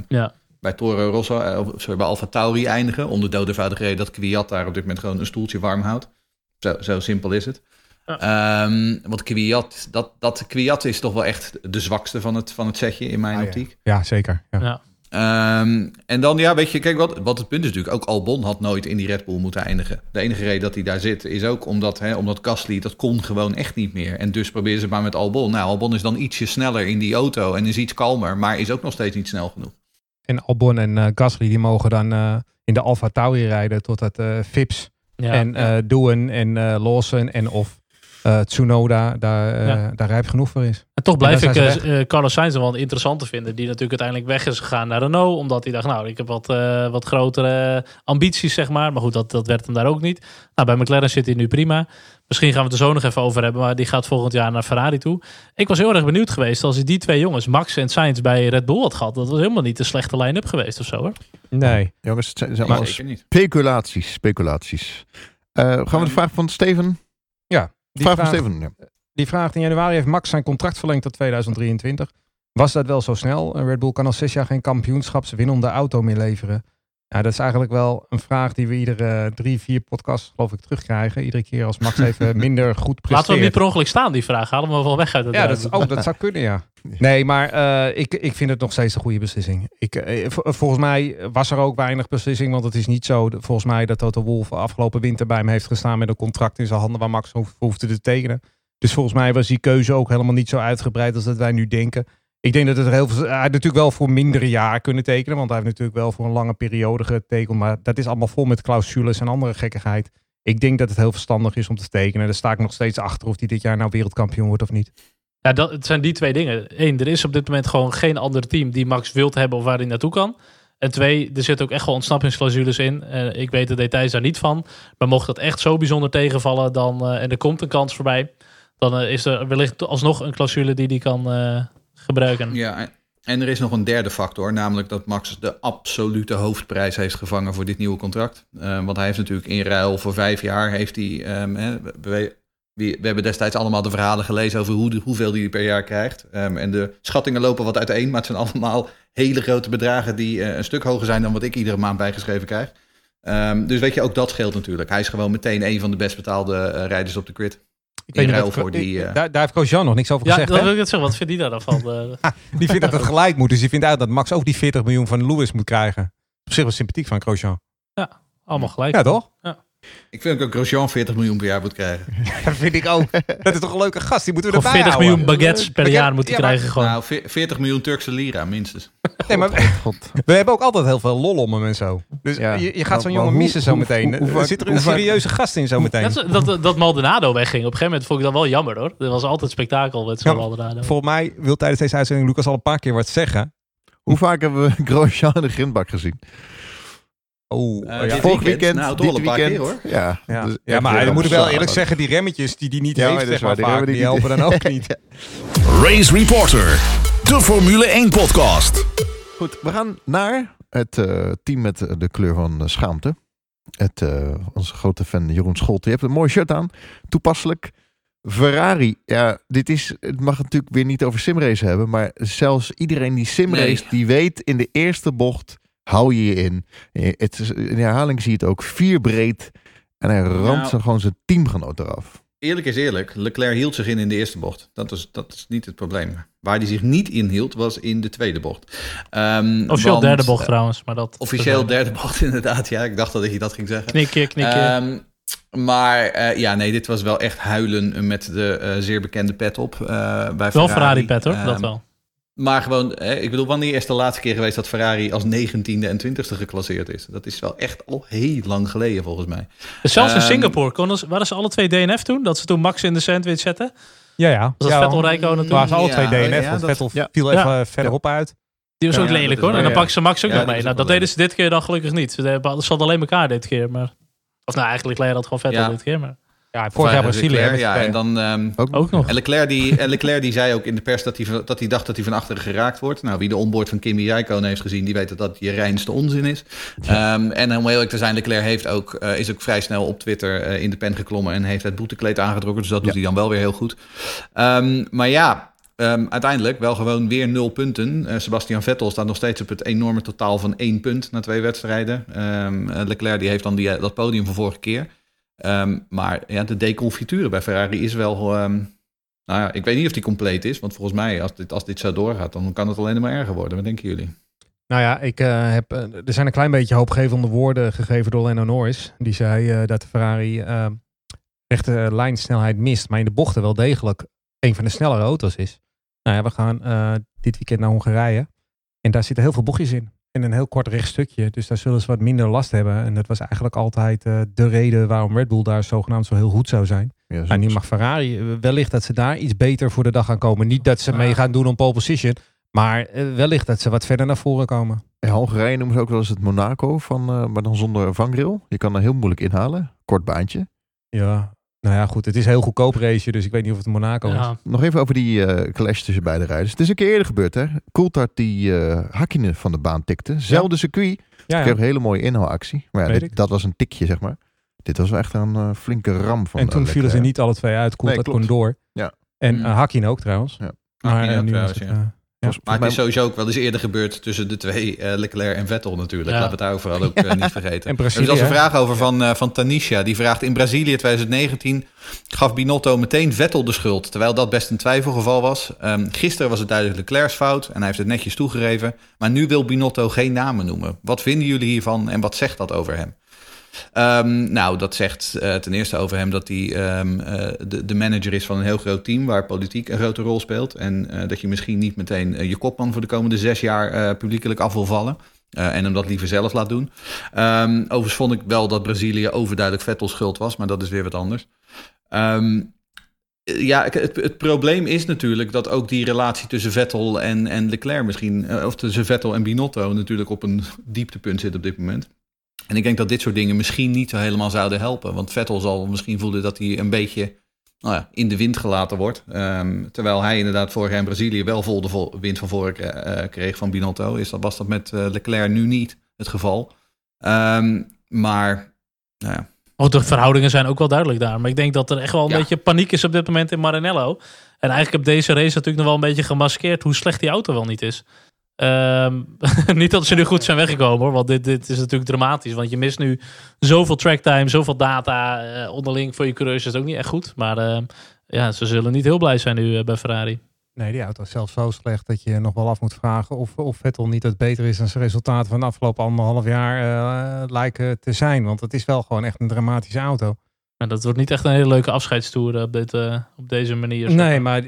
ja. bij Toro Rosso, uh, sorry, bij Alfa Tauri eindigen... om de dode reden dat Kwiat daar op dit moment gewoon een stoeltje warm houdt. Zo, zo simpel is het. Um, want Kwiat, dat, dat Kwiat is toch wel echt de zwakste van het, van het setje in mijn ah, optiek. Ja, zeker. Ja. ja. Um, en dan, ja, weet je, kijk, wat, wat het punt is natuurlijk, ook Albon had nooit in die Red Bull moeten eindigen. De enige reden dat hij daar zit, is ook omdat, hè, omdat Gasly, dat kon gewoon echt niet meer. En dus probeer ze maar met Albon. Nou, Albon is dan ietsje sneller in die auto en is iets kalmer, maar is ook nog steeds niet snel genoeg. En Albon en uh, Gasly, die mogen dan uh, in de Alfa Tauri rijden totdat uh, Fips ja, en ja. Doen en Lawson en of uh, Tsunoda daar, uh, daar rijp genoeg voor is. En toch blijf ik uh, Carlos Sainz wel interessant te vinden. Die natuurlijk uiteindelijk weg is gegaan naar Renault. Omdat hij dacht, nou, ik heb wat, wat grotere ambities, zeg maar. Maar goed, dat, dat werd hem daar ook niet. Nou, bij McLaren zit hij nu prima. Misschien gaan we het er zo nog even over hebben. Maar die gaat volgend jaar naar Ferrari toe. Ik was heel erg benieuwd geweest als hij die twee jongens, Max en Sainz, bij Red Bull had gehad. Dat was helemaal niet een slechte line-up geweest of zo, hoor. Nee. Jongens, het zijn allemaal speculaties. Speculaties. gaan we de vraag van Steven? Ja. Die vraag, Steven, ja. Die vraagt in januari heeft Max zijn contract verlengd tot 2023. Was dat wel zo snel? Red Bull kan al zes jaar geen kampioenschapswinnende auto meer leveren. Ja, dat is eigenlijk wel een vraag die we iedere drie, vier podcasts geloof ik terugkrijgen. Iedere keer als Max even minder goed presteert. Laten we hem niet per ongeluk staan, die vraag. Halen we wel weg uit het Ja, dat, oh, dat zou kunnen, ja. Nee, maar uh, ik, ik vind het nog steeds een goede beslissing. Ik, uh, volgens mij was er ook weinig beslissing, want het is niet zo, volgens mij, dat Toto Wolff afgelopen winter bij hem heeft gestaan met een contract in zijn handen waar Max hoefde te tekenen. Dus volgens mij was die keuze ook helemaal niet zo uitgebreid als dat wij nu denken. Ik denk dat het heel veel. Hij natuurlijk wel voor mindere jaar kunnen tekenen. Want hij heeft natuurlijk wel voor een lange periode getekend. Maar dat is allemaal vol met clausules en andere gekkigheid. Ik denk dat het heel verstandig is om te tekenen. Daar sta ik nog steeds achter of hij dit jaar nou wereldkampioen wordt of niet. Ja, dat, het zijn die twee dingen. Eén, er is op dit moment gewoon geen ander team die Max wilt hebben of waar hij naartoe kan. En twee, er zitten ook echt wel ontsnappingsclausules in. Uh, ik weet de details daar niet van. Maar mocht dat echt zo bijzonder tegenvallen dan, uh, en er komt een kans voorbij, dan uh, is er wellicht alsnog een clausule die die kan gebruiken. Ja, En er is nog een derde factor, namelijk dat Max de absolute hoofdprijs heeft gevangen voor dit nieuwe contract. Want hij heeft natuurlijk in ruil voor vijf jaar, heeft hij, hè, we, we, hebben destijds allemaal de verhalen gelezen over hoe, hoeveel hij per jaar krijgt. Um, en de schattingen lopen wat uiteen, maar het zijn allemaal hele grote bedragen die uh, een stuk hoger zijn dan wat ik iedere maand bijgeschreven krijg. Um, dus weet je, ook dat scheelt natuurlijk. Hij is gewoon meteen een van de best betaalde uh, rijders op de grid. Ik weet niet voor die, uh... daar, daar heeft Grosjean nog niks over ja, gezegd. Ja, dat wil ik het zeggen. Wat vindt hij daar dan van? die vindt dat het gelijk moet. Dus die vindt uit dat Max ook die 40 miljoen van Lewis moet krijgen. Op zich wel sympathiek van Grosjean. Ja, allemaal gelijk. Ja, toch? Ja. Ik vind ook Grosjean 40 miljoen per jaar moet krijgen. dat vind ik ook. Dat is toch een leuke gast. Die moeten we erbij 40 houden. miljoen baguettes per jaar moeten ja, krijgen gewoon. Nou, 40 miljoen Turkse lira minstens. Nee, maar God. we hebben ook altijd heel veel lol om hem en zo. Dus ja. je, je, gaat zo'n jongen missen zo meteen. Er zit er een serieuze gast in zo meteen. Dat, dat, dat Maldonado wegging. Op een gegeven moment vond ik dat wel jammer hoor. Er was altijd spektakel met zo'n ja, Maldonado. Volgens mij wil tijdens deze uitzending Lucas al een paar keer wat zeggen. Hoe vaak hebben we Grosjean in de grindbak gezien? Oh, uh, ja. Vorig weekend, nou, dit weekend. Keer, hoor. Ja, ja. Dus ja maar dan moet ik wel eerlijk zeggen, die remmetjes die die niet ja, heeft, zeg maar, die, vaak, die, die helpen dan ook niet. Race Reporter, de Formule 1 podcast. Goed, we gaan naar het uh, team met de kleur van uh, schaamte. Het, uh, onze grote fan Jeroen Scholte. Je hebt een mooi shirt aan, toepasselijk. Ferrari, ja, dit is, het mag natuurlijk weer niet over simrace hebben, maar zelfs iedereen die simrace, nee. die weet in de eerste bocht hou je je in. Het is, in herhaling zie je het ook vier breed. En hij ramt nou, gewoon zijn teamgenoot eraf. Eerlijk is eerlijk, Leclerc hield zich in in de eerste bocht. Dat is, dat is niet het probleem. Waar hij zich niet in hield, was in de tweede bocht. Um, officieel want, derde bocht trouwens. Maar dat, officieel derde bocht, inderdaad. Ja, ik dacht dat je dat ging zeggen. Knikje, knikje. Um, maar uh, ja, nee, dit was wel echt huilen met de uh, zeer bekende pet op uh, bij wel Ferrari. Ferrari pet hoor, Um, dat wel. Maar gewoon, ik bedoel, wanneer is de laatste keer geweest dat Ferrari als 19e en 20e geclasseerd is? Dat is wel echt al heel lang geleden volgens mij. Dus zelfs in um, Singapore konden ze, waren ze alle twee DNF toen? Dat ze toen Max in de sandwich zetten? Ja, ja. Was dat ja, Vettel Rijkonen toen? waren ze alle twee Ja, DNF, ja, want dat- Vettel ja. viel even verderop uit. Die was Ja, ook ja, lelijk dat hoor. En dan ja. pakken ze Max ook Ja, nog dat mee. Nou, dat deden ze dit keer dan gelukkig niet. Ze hadden- ze hadden alleen elkaar dit keer. Maar... Of nou, eigenlijk Leclerc had gewoon Vettel Ja. dit keer. Maar Ja, vorig jaar Brazilië. Leclerc, ja, en dan... ehm, ook nog. En Leclerc, die, en Leclerc die zei ook in de pers dat hij, dat hij dacht dat hij van achteren geraakt wordt. Nou, wie de onboard van Kimi Räikkönen heeft gezien, die weet dat dat je reinste onzin is. Ehm, en om eerlijk te zijn, Leclerc heeft ook, eh, is ook vrij snel op Twitter eh, in de pen geklommen en heeft het boetekleed aangetrokken. Dus dat doet hij dan wel weer heel goed. Ehm, maar ja, ehm, uiteindelijk wel gewoon weer nul punten. Eh, Sebastian Vettel staat nog steeds op het enorme totaal van één punt na twee wedstrijden. Leclerc die heeft dan die, dat podium van vorige keer. Ehm, maar ja, de deconfiture bij Ferrari is wel. ehm, nou ja, ik weet niet of die compleet is. Want volgens mij, als dit, als dit zo doorgaat, dan kan het alleen maar erger worden. Wat denken jullie? Nou ja, ik, eh, heb, eh, er zijn een klein beetje hoopgevende woorden gegeven door Lando Norris. Die zei eh, dat de Ferrari eh rechte lijnsnelheid mist, maar in de bochten wel degelijk een van de snellere auto's is. Nou ja, we gaan dit weekend naar Hongarije. En daar zitten heel veel bochtjes in. En een heel kort recht stukje. Dus daar zullen ze wat minder last hebben. En dat was eigenlijk altijd eh, de reden waarom Red Bull daar zogenaamd zo heel goed zou zijn. Ja, En nu mag Ferrari eh, wellicht dat ze daar iets beter voor de dag gaan komen. Niet dat ze mee gaan doen om pole position. Maar eh, wellicht dat ze wat verder naar voren komen. In Hongarije noemen ze ook wel eens het Monaco, van, maar dan zonder vangrail. Je kan er heel moeilijk inhalen. Kort baantje. Ja, nou ja, goed. Het is een heel goedkoop race, dus ik weet niet of het Monaco is. Nog even over die eh, clash tussen beide rijders. Het is een keer eerder gebeurd, hè? Coulthard die eh Hakkinen van de baan tikte. Zelfde circuit. Ja, Ik kreeg een hele mooie inhaalactie. Maar ja, dit- dat was een tikje, zeg maar. Dit was wel echt een eh, flinke ram van En toen vielen ze niet alle twee uit. Coulthard Nee, kon door. Ja. En Mm. uh, Hakkinen ook trouwens. Ja. Maar nu trouwens, het, ja. Was Maar het is sowieso ook wel eens eerder gebeurd tussen de twee, eh, Leclerc en Vettel natuurlijk. Ja. Laten we het daarover hadden ook eh, niet vergeten. En er Brazilië, is als een vraag over van, eh, van Tanisha. Die vraagt in Brazilië 2019 gaf Binotto meteen Vettel de schuld. Terwijl dat best een twijfelgeval was. Ehm, gisteren was het duidelijk Leclerc's fout en hij heeft het netjes toegegeven. Maar nu wil Binotto geen namen noemen. Wat vinden jullie hiervan en wat zegt dat over hem? Ehm, nou, dat zegt eh, ten eerste over hem dat hij ehm, eh, de, de manager is van een heel groot team waar politiek een grote rol speelt. En eh, dat je misschien niet meteen je kopman voor de komende zes jaar publiekelijk af wil vallen. En hem dat liever zelf laat doen. Ehm, overigens vond ik wel dat Brazilië overduidelijk Vettel's schuld was, maar dat is weer wat anders. Ja, het, het, probleem is natuurlijk dat ook die relatie tussen Vettel en, en Leclerc misschien, of tussen Vettel en Binotto natuurlijk op een dieptepunt zit op dit moment. En ik denk dat dit soort dingen misschien niet zo helemaal zouden helpen. Want Vettel zal misschien voelen dat hij een beetje nou ja, in de wind gelaten wordt. Ehm, terwijl hij inderdaad vorig jaar in Brazilië wel vol de wind van voren uh, kreeg van Binotto. Is dat, was dat met Leclerc nu niet het geval. Um, maar, nou ja. Oh, de verhoudingen zijn ook wel duidelijk daar. Maar ik denk dat er echt wel een beetje paniek is op dit moment in Maranello. En eigenlijk heb deze race natuurlijk nog wel een beetje gemaskeerd hoe slecht die auto wel niet is. Um, niet dat ze nu goed zijn weggekomen hoor, want dit, dit is natuurlijk dramatisch. Want je mist nu zoveel tracktime, zoveel data uh, onderling voor je coureurs. is ook niet echt goed. Maar uh, ja, ze zullen niet heel blij zijn nu uh, bij Ferrari. Nee, die auto is zelfs zo slecht dat je nog wel af moet vragen of, of Vettel niet het beter is dan zijn resultaten van de afgelopen anderhalf jaar lijken te zijn. Want het is wel gewoon echt een dramatische auto. En dat wordt niet echt een hele leuke afscheidstoer op, dit, op deze manier. Nee, maar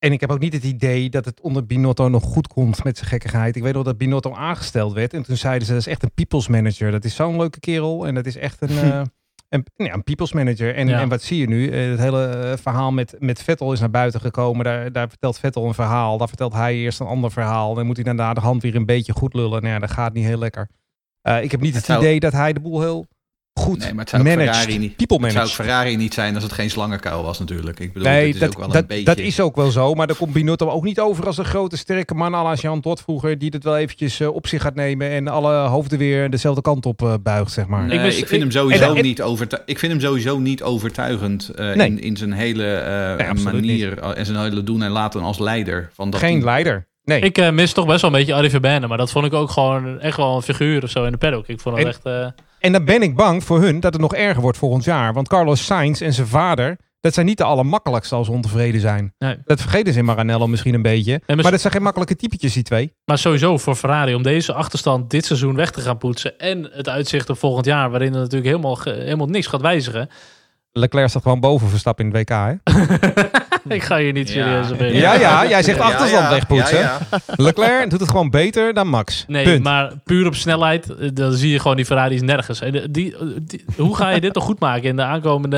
en ik heb ook niet het idee dat het onder Binotto nog goed komt met zijn gekkigheid. Ik weet wel dat Binotto aangesteld werd. En toen zeiden ze, dat is echt een people's manager. Dat is zo'n leuke kerel. En dat is echt een, uh, een, ja, een people's manager. En, en wat zie je nu? Eh, het hele eh, verhaal met, met Vettel is naar buiten gekomen. Daar, daar vertelt Vettel een verhaal. Daar vertelt hij eerst een ander verhaal. Dan moet hij daarna de hand weer een beetje goed lullen. Nou ja, dat gaat niet heel lekker. ik heb niet het, idee dat hij de boel heel goed nee, maar het zou Ferrari niet, people Het zou Ferrari niet zijn als het geen slangenkuil was natuurlijk. Ik bedoel, nee, dat, is ook wel dat, een beetje... dat is ook wel zo. Maar dan komt Binotto ook niet over als een grote sterke man als Jan Tot vroeger. Die het wel eventjes uh, op zich gaat nemen en alle hoofden weer dezelfde kant op uh, buigt, zeg maar. Nee, ik, ik, vind hem sowieso niet overtuigend. Ik vind hem sowieso niet overtuigend uh, nee. in, in zijn hele nee, manier en zijn hele doen en laten als leider. Van dat geen team. leider. Nee. Ik mis toch best wel een beetje Arie Verberne, maar dat vond ik ook gewoon echt wel een figuur of zo in de paddock. Ik vond het echt... En dan ben ik bang voor hun dat het nog erger wordt volgend jaar. Want Carlos Sainz en zijn vader, dat zijn niet de allermakkelijkste als ze ontevreden zijn. Nee. Dat vergeten ze in Maranello misschien een beetje. maar, dat zijn geen makkelijke typetjes, die twee. Maar sowieso voor Ferrari om deze achterstand dit seizoen weg te gaan poetsen. En het uitzicht op volgend jaar, waarin er natuurlijk helemaal, helemaal niks gaat wijzigen. Leclerc staat gewoon boven Verstappen in het WK, hè? ik ga je niet serieus op Ja, ja, jij zegt achterstand wegpoetsen. Leclerc doet het gewoon beter dan Max. Nee, maar puur op snelheid, eh, dan zie je gewoon die Ferraris nergens. Die, die, hoe ga je dit toch goed maken in de aankomende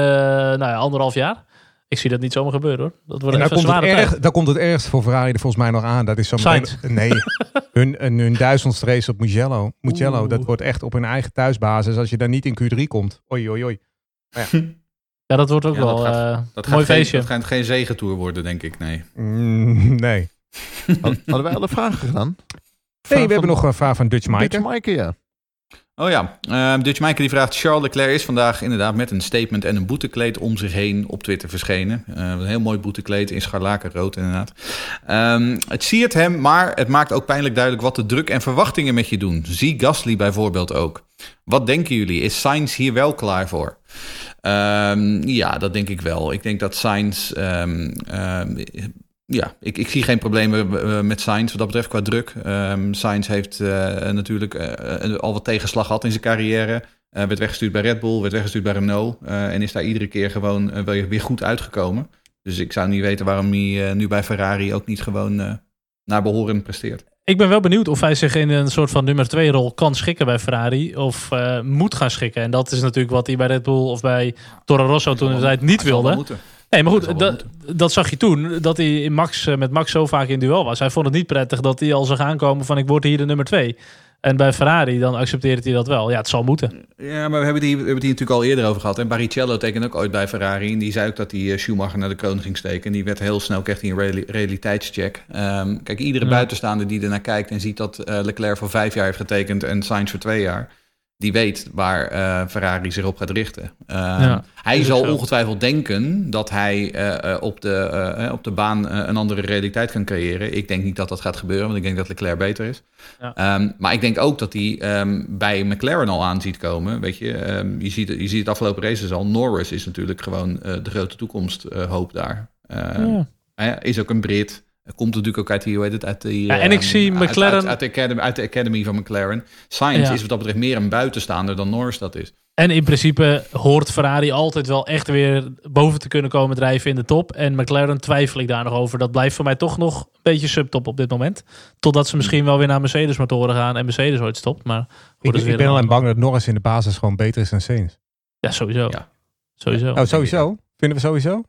nou ja, anderhalf jaar? Ik zie dat niet zomaar gebeuren hoor. Dat wordt en daar, komt het erg, daar komt het ergst voor Ferrari er volgens mij nog aan. Dat is zo'n Nee, hun, hun duizendste race op Mugello. Mugello, dat wordt echt op hun eigen thuisbasis. Als je daar niet in Q3 komt. Oei, oei, oei. ja. Ja, dat wordt ook wel dat gaat, uh, dat mooi gaat feestje. Geen, dat gaat geen zegentour worden, denk ik. Nee. Mm, nee. Hadden wij alle vragen gedaan? Nee, we hebben nog een vraag van Dutch Mike. Dutch Mike, ja. Oh ja, uh, Dutch Mike die vraagt... Charles Leclerc is vandaag inderdaad met een statement en een boetekleed om zich heen op Twitter verschenen. Uh, een heel mooi boetekleed in scharlakenrood inderdaad. Um, het siert hem, maar het maakt ook pijnlijk duidelijk wat de druk en verwachtingen met je doen. Zie Gasly bijvoorbeeld ook. Wat denken jullie? Is Sainz hier wel klaar voor? Um, ja, dat denk ik wel. Ik denk dat Sainz... ja, ik, ik zie geen problemen eh, met Sainz wat dat betreft qua druk. Um, Sainz heeft uh, natuurlijk uh, al wat tegenslag gehad in zijn carrière. Uh, werd weggestuurd bij Red Bull, werd weggestuurd bij Renault. en is daar iedere keer gewoon weer goed uitgekomen. Dus ik zou niet weten waarom hij nu bij Ferrari ook niet gewoon naar behoren presteert. Ik ben wel benieuwd of hij zich in een soort van nummer 2 rol kan schikken bij Ferrari. Of moet gaan schikken. En dat is natuurlijk wat hij bij Red Bull of bij Toro Rosso toen de tijd niet wilde. Nee, maar goed, dat, dat, zag je toen. Dat hij in Max, eh, met Max zo vaak in duel was. Hij vond het niet prettig dat hij al zag aankomen van ik word hier de nummer twee. En bij Ferrari dan accepteert hij dat wel. Ja, het zal moeten. Ja, maar we hebben, we hebben het hier natuurlijk al eerder over gehad. En Barrichello tekende ook ooit bij Ferrari. En die zei ook dat hij eh, Schumacher naar de kroon ging steken. En die werd heel snel, kreeg hij een realiteitscheck. Um, kijk, iedere buitenstaander die ernaar kijkt en ziet dat uh, Leclerc voor vijf jaar heeft getekend en Sainz voor twee jaar die weet waar uh, Ferrari zich op gaat richten. Uh, hij zal ongetwijfeld denken dat hij uh, op, de, op de baan een andere realiteit kan creëren. Ik denk niet dat dat gaat gebeuren, want ik denk dat Leclerc beter is. Ja. Um, maar ik denk ook dat hij um, bij McLaren al aan ziet komen. Weet je, um, je, ziet, je ziet het afgelopen races al. Norris is natuurlijk gewoon de grote toekomsthoop daar. Ja. is ook een Brit. Komt natuurlijk ook uit die, hoe heet het, uit die... Ja, en ik um, zie McLaren... Uit, uit, de academy, uit, de academy, van McLaren. Science is wat dat betreft meer een buitenstaander dan Norris dat is. En in principe hoort Ferrari altijd wel echt weer boven te kunnen komen drijven in de top. En McLaren twijfel ik daar nog over. Dat blijft voor mij toch nog een beetje subtop op dit moment. Totdat ze misschien wel weer naar Mercedes motoren gaan en Mercedes ooit stopt. Maar ik, ik ben alleen bang dat Norris in de basis gewoon beter is dan Sainz. Ja, sowieso. Ja. Sowieso. Oh, sowieso? Vinden we sowieso?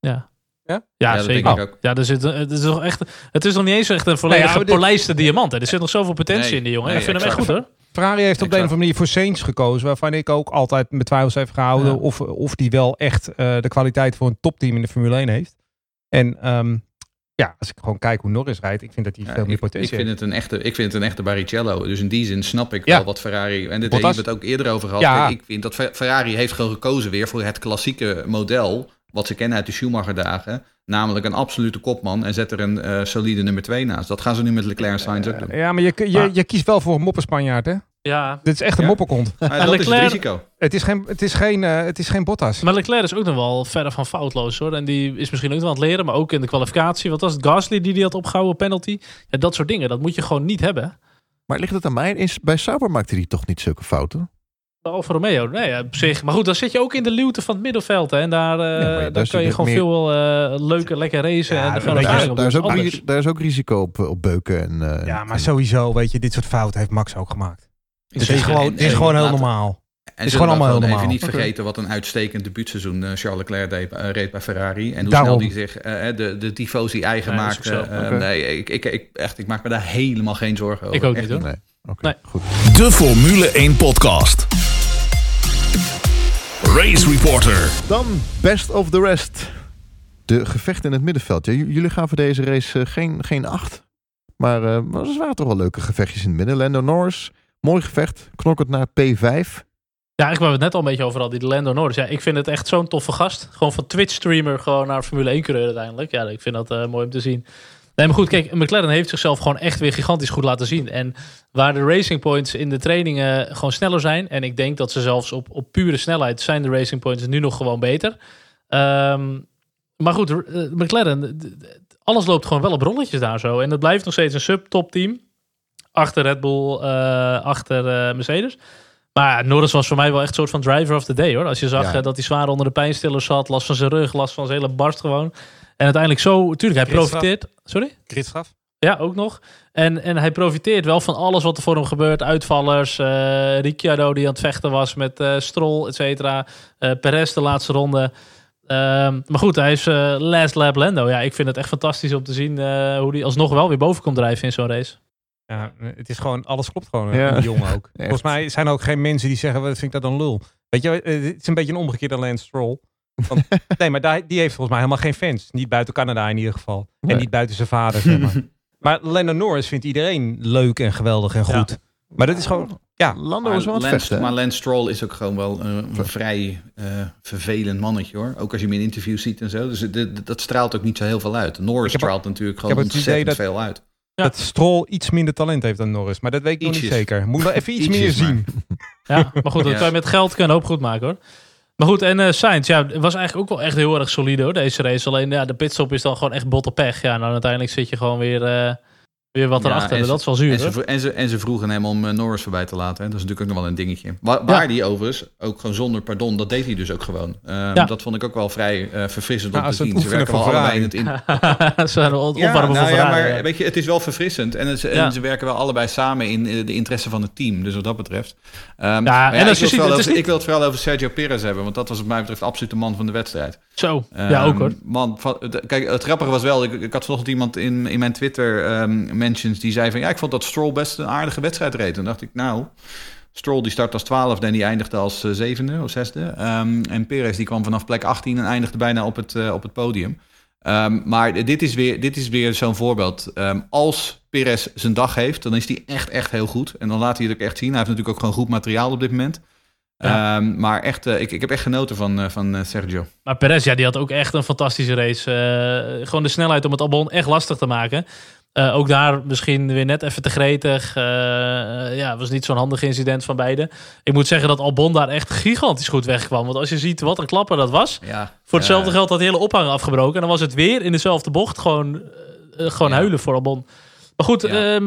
Ja. Ja, ja, zeker. Ja, er zit, het, is nog echt, het is nog niet eens echt een volledig nee, ja, polijste diamant. Hè. Er zit nog zoveel potentie in die jongen. ik vind hem echt goed hoor. Ferrari heeft op de een of andere manier voor Sainz gekozen, waarvan ik ook altijd met twijfels heb gehouden Ja. of, of die wel echt eh, de kwaliteit voor een topteam in de Formule 1 heeft. En ehm, ja, als ik gewoon kijk hoe Norris rijdt, ik vind dat hij Ja, veel meer ik, ik, potentie vind heeft. het een echte, ik vind het een echte Barrichello. Dus in die zin snap ik Ja. wel wat Ferrari... En dit hebben we het ook eerder over gehad. Ja. Ik vind dat Fer- Ferrari heeft gewoon gekozen weer voor het klassieke model... wat ze kennen uit de Schumacher-dagen. Namelijk een absolute kopman en zet er een eh, solide nummer 2 naast. Dat gaan ze nu met Leclerc en Sainz ook doen. Ja, maar je, je, Maar- je kiest wel voor een moppenspanjaard, hè? Ja, Dit is echt een Ja. mopperkont. Maar dat is het risico. Het is geen, het is geen, eh, het is geen Bottas. maar Leclerc is ook nog wel verder van foutloos hoor. En die is misschien ook wel aan het leren, maar ook in de kwalificatie. Wat was het? Gasly die die had opgehouden, penalty. Ja, dat soort dingen, dat moet je gewoon niet hebben. Maar ligt het aan mij? Is, bij Sauber maakte hij toch niet zulke fouten? Alfa Romeo, nee, ja, op zich. Maar goed, dan zit je ook in de luwte van het middenveld. Hè, en daar, eh, maar daar kan je gewoon meer- veel eh leuke, lekker racen. Ja, en Daar, is ook, ri- daar is ook risico op, op beuken. En, eh, Ja, maar sowieso, weet je, dit soort fouten heeft Max ook gemaakt. Het is gewoon, En- het is gewoon heel laten- normaal. En is gewoon allemaal heel even niet vergeten wat een uitstekend debuutseizoen eh, Charles Leclerc deed, eh, reed bij Ferrari. En hoe Daarom. snel die zich eh, de, de tifosi eigen maakte. Eh, Oké. Nee, ik, ik, ik, echt, ik maak me daar helemaal geen zorgen over. Ik ook Echt niet, hoor. Nee. Oké, Nee. goed. De Formule 1 podcast. Race Reporter. Dan best of the rest. De gevechten in het middenveld. Ja, jullie gaan voor deze race eh, geen, geen acht. Maar eh, maar er waren toch wel leuke gevechtjes in het midden. Lando Norris, mooi gevecht. Knokkend naar P5. Ja, ik wou het net al een beetje over al die Lando Norris. Ja, ik vind het echt zo'n toffe gast. Gewoon van Twitch-streamer gewoon naar Formule 1 coureur uiteindelijk. Ja, ik vind dat eh, mooi om te zien. Nee, maar goed, kijk, McLaren heeft zichzelf gewoon echt weer gigantisch goed laten zien. En waar de racing points in de trainingen gewoon sneller zijn. En ik denk dat ze zelfs op, op pure snelheid zijn de racing points nu nog gewoon beter. Ehm, maar goed, eh, McLaren, alles loopt gewoon wel op rolletjes daar zo. En het blijft nog steeds een sub-top team. Achter Red Bull, eh, achter eh, Mercedes. Maar Norris was voor mij wel echt een soort van driver of the day hoor. Als je zag Ja. dat hij zwaar onder de pijnstillers zat, last van zijn rug, last van zijn hele barst gewoon. En uiteindelijk zo, tuurlijk, hij Gridstraf. profiteert. Sorry? Gridstraf? Ja, ook nog. En, en hij profiteert wel van alles wat er voor hem gebeurt. Uitvallers, eh Ricciardo die aan het vechten was met eh Stroll, et cetera. Eh, Perez de laatste ronde. Ehm, maar goed, hij is eh, last lap Lando. Ja, ik vind het echt fantastisch om te zien eh, hoe hij alsnog wel weer boven komt drijven in zo'n race. Ja, het is gewoon, alles klopt gewoon. Ja. Die jongen ook. Volgens mij zijn er ook geen mensen die zeggen, wat vind ik dat een lul. Weet je, het is een beetje een omgekeerde Lance Stroll. Want, nee, maar daar, die heeft volgens mij helemaal geen fans. Niet buiten Canada in ieder geval. Nee. En niet buiten zijn vader, zeg maar. maar Lando Norris vindt iedereen leuk en geweldig en Ja. goed. Maar dat is gewoon, ja. Lando is wel aan het Lance, vechten. maar Lance Stroll is ook gewoon wel een, een vrij eh, vervelend mannetje hoor. Ook als je hem in interviews ziet en zo. Dus dit- dat straalt ook niet zo heel veel uit. Norris heb- straalt natuurlijk gewoon heb het idee ontzettend dat- veel uit. Ja. Dat Stroll iets minder talent heeft dan Norris. Maar dat weet ik nog niet zeker. Moet wel even iets Ietsjes, meer maar. zien. Ja, maar goed, dat kan je met geld kunnen hoop goed maken hoor. Maar goed, en eh Sainz, ja, was eigenlijk ook wel echt heel erg solide hoor, deze race. Alleen ja, de pitstop is dan gewoon echt botte pech. Ja, en dan uiteindelijk zit je gewoon weer, eh, weer wat Ja, erachter. en dat ze- is wel zuur En ze, en, ze, en ze vroegen hem om eh, Norris voorbij te laten. Hè. Dat is natuurlijk ook nog wel een dingetje. Waar, waar die overigens, ook gewoon zonder pardon, dat deed hij dus ook gewoon. Ehm, Ja. Dat vond ik ook wel vrij eh, verfrissend Nou, om te zien. Ze werken wel allebei in het in, Ze zijn wel Ja, opwarmen nou ja, maar ja. weet je, het is wel verfrissend. En, het, en Ja. ze werken wel allebei samen in eh, de interesse van het team. Dus wat dat betreft. Ehm, Ja, en als ik, je wil ziet, over, niet- ik wil het vooral over Sergio Perez hebben. Want dat was wat mij betreft absoluut de man van de wedstrijd. Zo, ja Ehm, ook hoor. Man, kijk, het grappige was wel, ik, ik had vanochtend iemand in, in mijn Twitter ehm, mentions die zei van ja, ik vond dat Stroll best een aardige wedstrijd reed. En toen dacht ik, nou, Stroll die start als twaalfde en die eindigde als eh, zevende of zesde. Ehm, en Perez die kwam vanaf plek 18 en eindigde bijna op het, eh, op het podium. Maar dit is weer, dit is weer zo'n voorbeeld. Als Perez zijn dag heeft, dan is hij echt, echt heel goed. En dan laat hij het ook echt zien. Hij heeft natuurlijk ook gewoon goed materiaal op dit moment. Ja. Ehm, maar echt, eh, ik, ik heb echt genoten van, eh, van eh, Sergio. Maar Perez, ja, die had ook echt een fantastische race. Gewoon de snelheid om het Albon echt lastig te maken. Ook daar misschien weer net even te gretig. Ja, was niet zo'n handig incident van beide. Ik moet zeggen dat Albon daar echt gigantisch goed wegkwam. Want als je ziet wat een klapper dat was. Ja, Voor hetzelfde geld had de hele ophang afgebroken. En dan was het weer in dezelfde bocht gewoon, gewoon Ja. huilen voor Albon. Maar goed, Ja.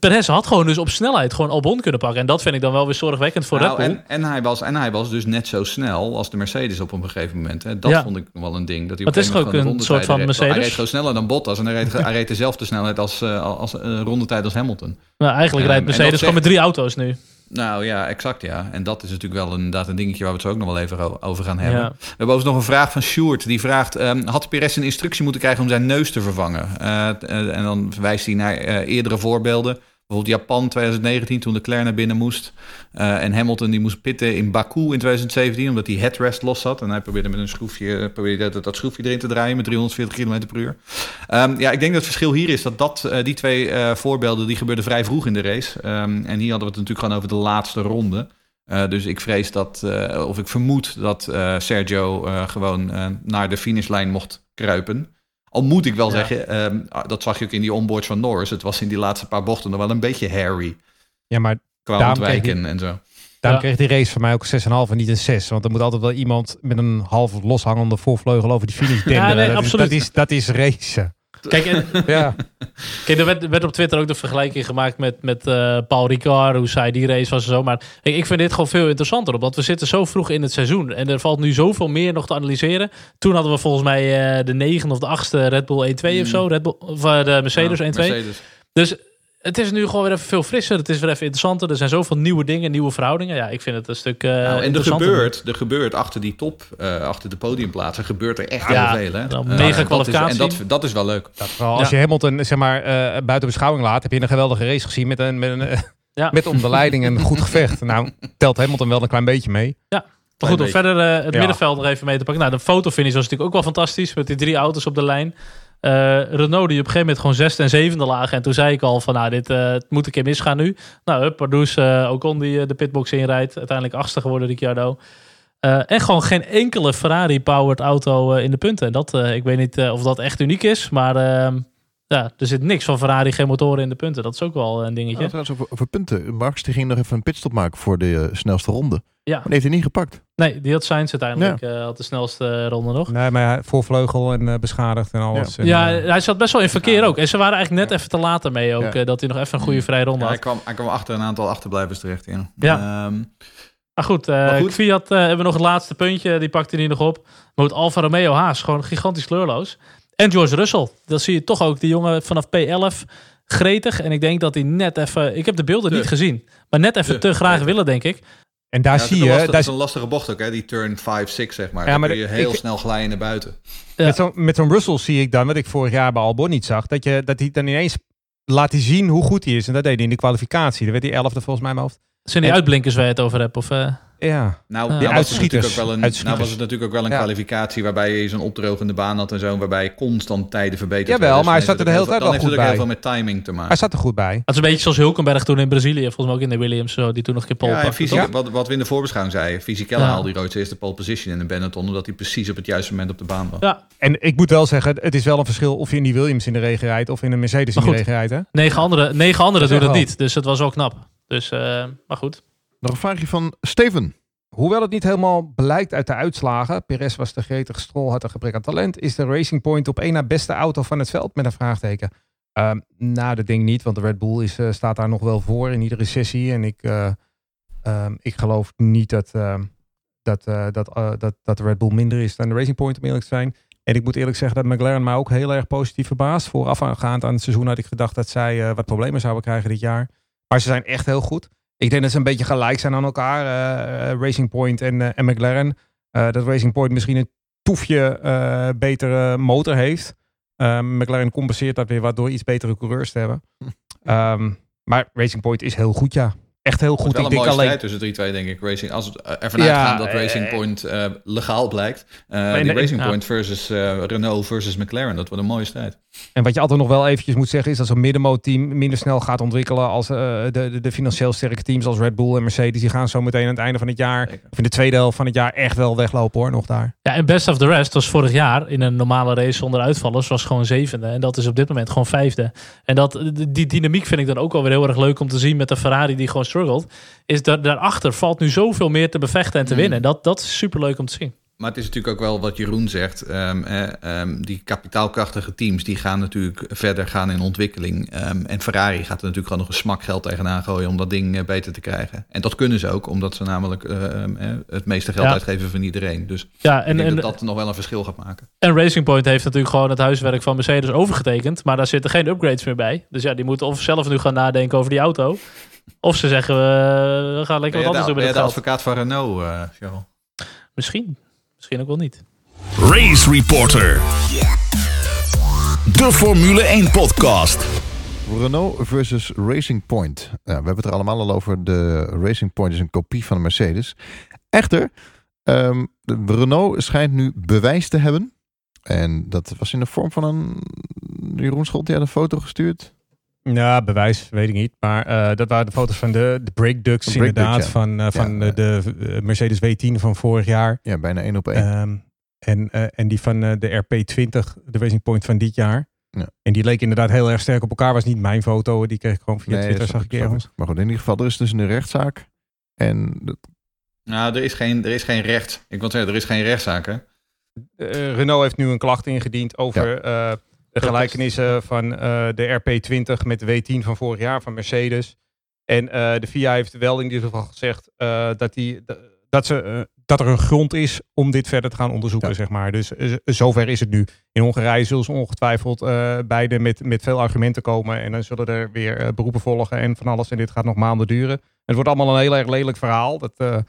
Perez had gewoon dus op snelheid gewoon Albon kunnen pakken. En dat vind ik dan wel weer zorgwekkend voor Nou, Red Bull. en, en, hij was, en hij was dus net zo snel als de Mercedes op een gegeven moment. Hè. Dat Ja. vond ik wel een ding. Dat hij op het is ook een soort van reed. Hij Mercedes. reed gewoon sneller dan Bottas en hij reed, hij reed dezelfde snelheid als, eh, als eh, rondetijd als Hamilton. Nou, eigenlijk rijdt Mercedes gewoon met drie auto's nu. Nou ja, exact ja. En dat is natuurlijk wel inderdaad een dingetje waar we het zo ook nog wel even over gaan hebben. Ja. We hebben overigens nog een vraag van Sjoerd. Die vraagt, ehm, had Perez een instructie moeten krijgen om zijn neus te vervangen? Eh, eh, en dan verwijst hij naar eh, eerdere voorbeelden. Bijvoorbeeld Japan 2019 toen de Leclerc naar binnen moest. Uh, en Hamilton die moest pitten in Baku in 2017 omdat hij headrest los zat. En hij probeerde met een schroefje, probeerde dat, dat schroefje erin te draaien met 340 km per uur. Um, ja, ik denk dat het verschil hier is dat, dat uh, die twee voorbeelden die gebeurden vrij vroeg in de race. Um, en hier hadden we het natuurlijk gewoon over de laatste ronde. Dus ik vrees dat, of ik vermoed dat Sergio gewoon naar de finishlijn mocht kruipen. Al moet ik wel ja. zeggen, um, dat zag je ook in die onboards van Norris. Het was in die laatste paar bochten nog wel een beetje hairy. Ja, maar qua ontwijken die, en zo. Daarom ja. kreeg die race van mij ook 6,5 en niet een 6. Want er moet altijd wel iemand met een half loshangende voorvleugel over die finish denderen. Ja, nee, dat, absoluut. Is, dat, is, dat is racen. Kijk, en, ja. Kijk, er werd, werd, op Twitter ook de vergelijking gemaakt met, met uh, Paul Ricard, hoe zij die race was en zo. Maar ik, ik vind dit gewoon veel interessanter, omdat we zitten zo vroeg in het seizoen. En er valt nu zoveel meer nog te analyseren. Toen hadden we volgens mij uh, de negen of de achtste Red Bull 1-2 mm. of zo. Red Bull, of uh, de Mercedes ja, 1-2. Mercedes. Dus het is nu gewoon weer even veel frisser. Het is weer even interessanter. Er zijn zoveel nieuwe dingen, nieuwe verhoudingen. Ja, ik vind het een stuk uh, nou, En er gebeurt, er gebeurt achter die top, uh, achter de podiumplaatsen, gebeurt er echt ja, heel veel. Hè? Uh, mega kwalificatie. Dat is, en dat, dat is wel leuk. Dat vooral als ja. je Hamilton zeg maar, buiten beschouwing laat, heb je een geweldige race gezien met, een, met, een, ja. met om de leiding een goed gevecht. Nou, telt Hamilton wel een klein beetje mee. Ja. Maar goed, om verder het middenveld nog even mee te pakken. Nou, de fotofinish was natuurlijk ook wel fantastisch. Met die drie auto's op de lijn. Uh, Renault die op een gegeven moment gewoon zesde en zevende lagen. En toen zei ik al van nou, dit uh, het moet een keer misgaan nu. Nou, hup, Pardoes, uh, Ocon die de pitbox inrijdt. Uiteindelijk achtste geworden, Ricciardo. en gewoon geen enkele Ferrari-powered auto in de punten. En dat, ik weet niet of dat echt uniek is, maar ehm, ja, er zit niks van Ferrari, geen motoren in de punten. Dat is ook wel een dingetje. Nou, over, over, punten. Max die ging nog even een pitstop maken voor de snelste ronde. Ja. Maar die heeft hij niet gepakt. Nee, die had Sainz uiteindelijk ja. uh, had de snelste ronde nog. Nee, maar voorvleugel en uh, beschadigd en alles. Ja, en, ja uh, hij zat best wel in verkeer ook. En ze waren eigenlijk net even te laat ermee ook. dat hij nog even een goede vrije ronde had. Hij kwam, hij kwam achter een aantal achterblijvers terecht. Ja. ja. Um, maar goed, maar goed. Fiat hebben we nog het laatste puntje. Die pakte hij nog op. Maar het Alfa Romeo Haas, gewoon gigantisch kleurloos. En George Russell. Dat zie je toch ook. Die jongen vanaf P11 gretig. En ik denk dat hij net even... Ik heb de beelden niet gezien. Maar net even te graag willen, denk ik. En daar zie je... Lastig, dat is een lastige bocht ook, hè? die turn 5, 6 zeg maar. Ja, maar dan kun je heel ik, snel glijden naar buiten. Ja. Met zo'n met zo'n Russell zie ik dan, wat ik vorig jaar bij Albon niet zag, dat, je, dat hij dan ineens laat hij zien hoe goed hij is. En dat deed hij in de kwalificatie. Dan werd hij elfde volgens mij in mijn hoofd. Zijn die uitblinkers waar je het over hebt? Of, uh... Ja. Nou, ja. nou, was het natuurlijk ook wel een, nou was het natuurlijk ook wel een ja. kwalificatie waarbij je zo'n opdrogende baan had en zo, waarbij je constant tijden verbeterd Jawel, maar hij zat er de hele tijd wel goed bij. Dan heeft het ook heel veel met timing te maken. Hij zat er goed bij. Het is een beetje zoals Hulkenberg toen in Brazilië, volgens mij ook in de Williams, zo, die toen nog een keer pole ja, fysiek, wat, wat we in de voorbeschouwing zeiden, Fisichella ja. haalde die rood eerste pole position in de Benetton, omdat hij precies op het juiste moment op de baan was. Ja. En ik moet wel zeggen, het is wel een verschil of je in die Williams in de regen rijdt of in een Mercedes in de regen rijdt. Hè? Negen anderen negen andere doen het niet, dus het was ook knap. Dus, uh, maar goed. Nog een vraagje van Steven. Hoewel het niet helemaal blijkt uit de uitslagen, Perez was de gretige strol, had een gebrek aan talent, is de Racing Point op één na beste auto van het veld met een vraagteken. Uh, nou, dat denk ik niet, want de Red Bull is, uh, staat daar nog wel voor in iedere sessie. En ik, uh, ik geloof niet dat, ehm, dat, dat, dat, dat de Red Bull minder is dan de Racing Point, om eerlijk te zijn. En ik moet eerlijk zeggen dat McLaren mij ook heel erg positief verbaast. Voorafgaand aan het seizoen had ik gedacht dat zij wat problemen zouden krijgen dit jaar. Maar ze zijn echt heel goed. Ik denk dat ze een beetje gelijk zijn aan elkaar. Uh, Racing Point en, uh, en McLaren. Uh, dat Racing Point misschien een toefje betere motor heeft. McLaren compenseert dat weer wat door iets betere coureurs te hebben. um, maar Racing Point is heel goed, ja echt heel goed. Het wel ik een mooie alleen... tussen die twee, denk ik. Racing, als we ervan ja, uitgaan dat Racing Point uh, legaal blijkt. Uh, die Racing Point versus uh, Renault versus McLaren. Dat wordt een mooie strijd. En wat je altijd nog wel eventjes moet zeggen is dat zo'n middenmoot-team minder snel gaat ontwikkelen als de, de, de, financieel sterke teams als Red Bull en Mercedes. Die gaan zo meteen aan het einde van het jaar, of in de tweede helft van het jaar, echt wel weglopen hoor, nog daar. Ja, en best of the rest was vorig jaar in een normale race zonder uitvallers was gewoon zevende. En dat is op dit moment gewoon vijfde. En dat, die dynamiek vind ik dan ook alweer heel erg leuk om te zien met de Ferrari die gewoon is dat daarachter valt nu zoveel meer te bevechten en te mm. winnen. Dat, dat is superleuk om te zien. Maar het is natuurlijk ook wel wat Jeroen zegt. Um, um, die kapitaalkrachtige teams die gaan natuurlijk verder gaan in ontwikkeling. Um, en Ferrari gaat er natuurlijk gewoon nog een smak geld tegenaan gooien om dat ding uh, beter te krijgen. En dat kunnen ze ook, omdat ze namelijk uh, het meeste geld ja. uitgeven van iedereen. Dus ja, en, ik denk en, dat dat nog wel een verschil gaat maken. En Racing Point heeft natuurlijk gewoon het huiswerk van Mercedes overgetekend. Maar daar zitten geen upgrades meer bij. Dus ja, die moeten of zelf nu gaan nadenken over die auto. Of ze zeggen, we gaan lekker wat anders doen met het de advocaat van Renault, uh, Misschien. Misschien ook wel niet. Race Reporter. De Formule 1 podcast. Renault versus Racing Point. Ja, we hebben het er allemaal al over. De Racing Point is een kopie van de Mercedes. Echter, um, de Renault schijnt nu bewijs te hebben. En dat was in de vorm van een... Jeroen Scholt, die had een foto gestuurd. Ja, bewijs, weet ik niet. Maar uh, dat waren de foto's van de, de brake ducts brake inderdaad. ja. Van, uh, van ja, de, de, Mercedes W10 van vorig jaar. Ja, bijna één op één. Um, en, uh, en die van de RP20, de Racing Point van dit jaar. Ja. En die leek inderdaad heel erg sterk op elkaar. Was niet mijn foto. Die kreeg ik gewoon via nee, Twitter, zag ik ergens. Maar goed, in ieder geval, er is dus een rechtszaak. En dat... Nou, er is geen, er is geen recht. Ik wil zeggen, er is geen rechtszaak, hè? Renault heeft nu een klacht ingediend over... De gelijkenissen van uh, de RP20 met de W10 van vorig jaar van Mercedes. En uh, de FIA heeft wel in ieder geval gezegd uh, dat, die, dat, ze, dat er een grond is om dit verder te gaan onderzoeken, ja. zeg maar. Dus zover is het nu. In Hongarije zullen ze ongetwijfeld beide met, met veel argumenten komen. En dan zullen er weer beroepen volgen en van alles. En dit gaat nog maanden duren. Het wordt allemaal een heel erg lelijk verhaal. Dat,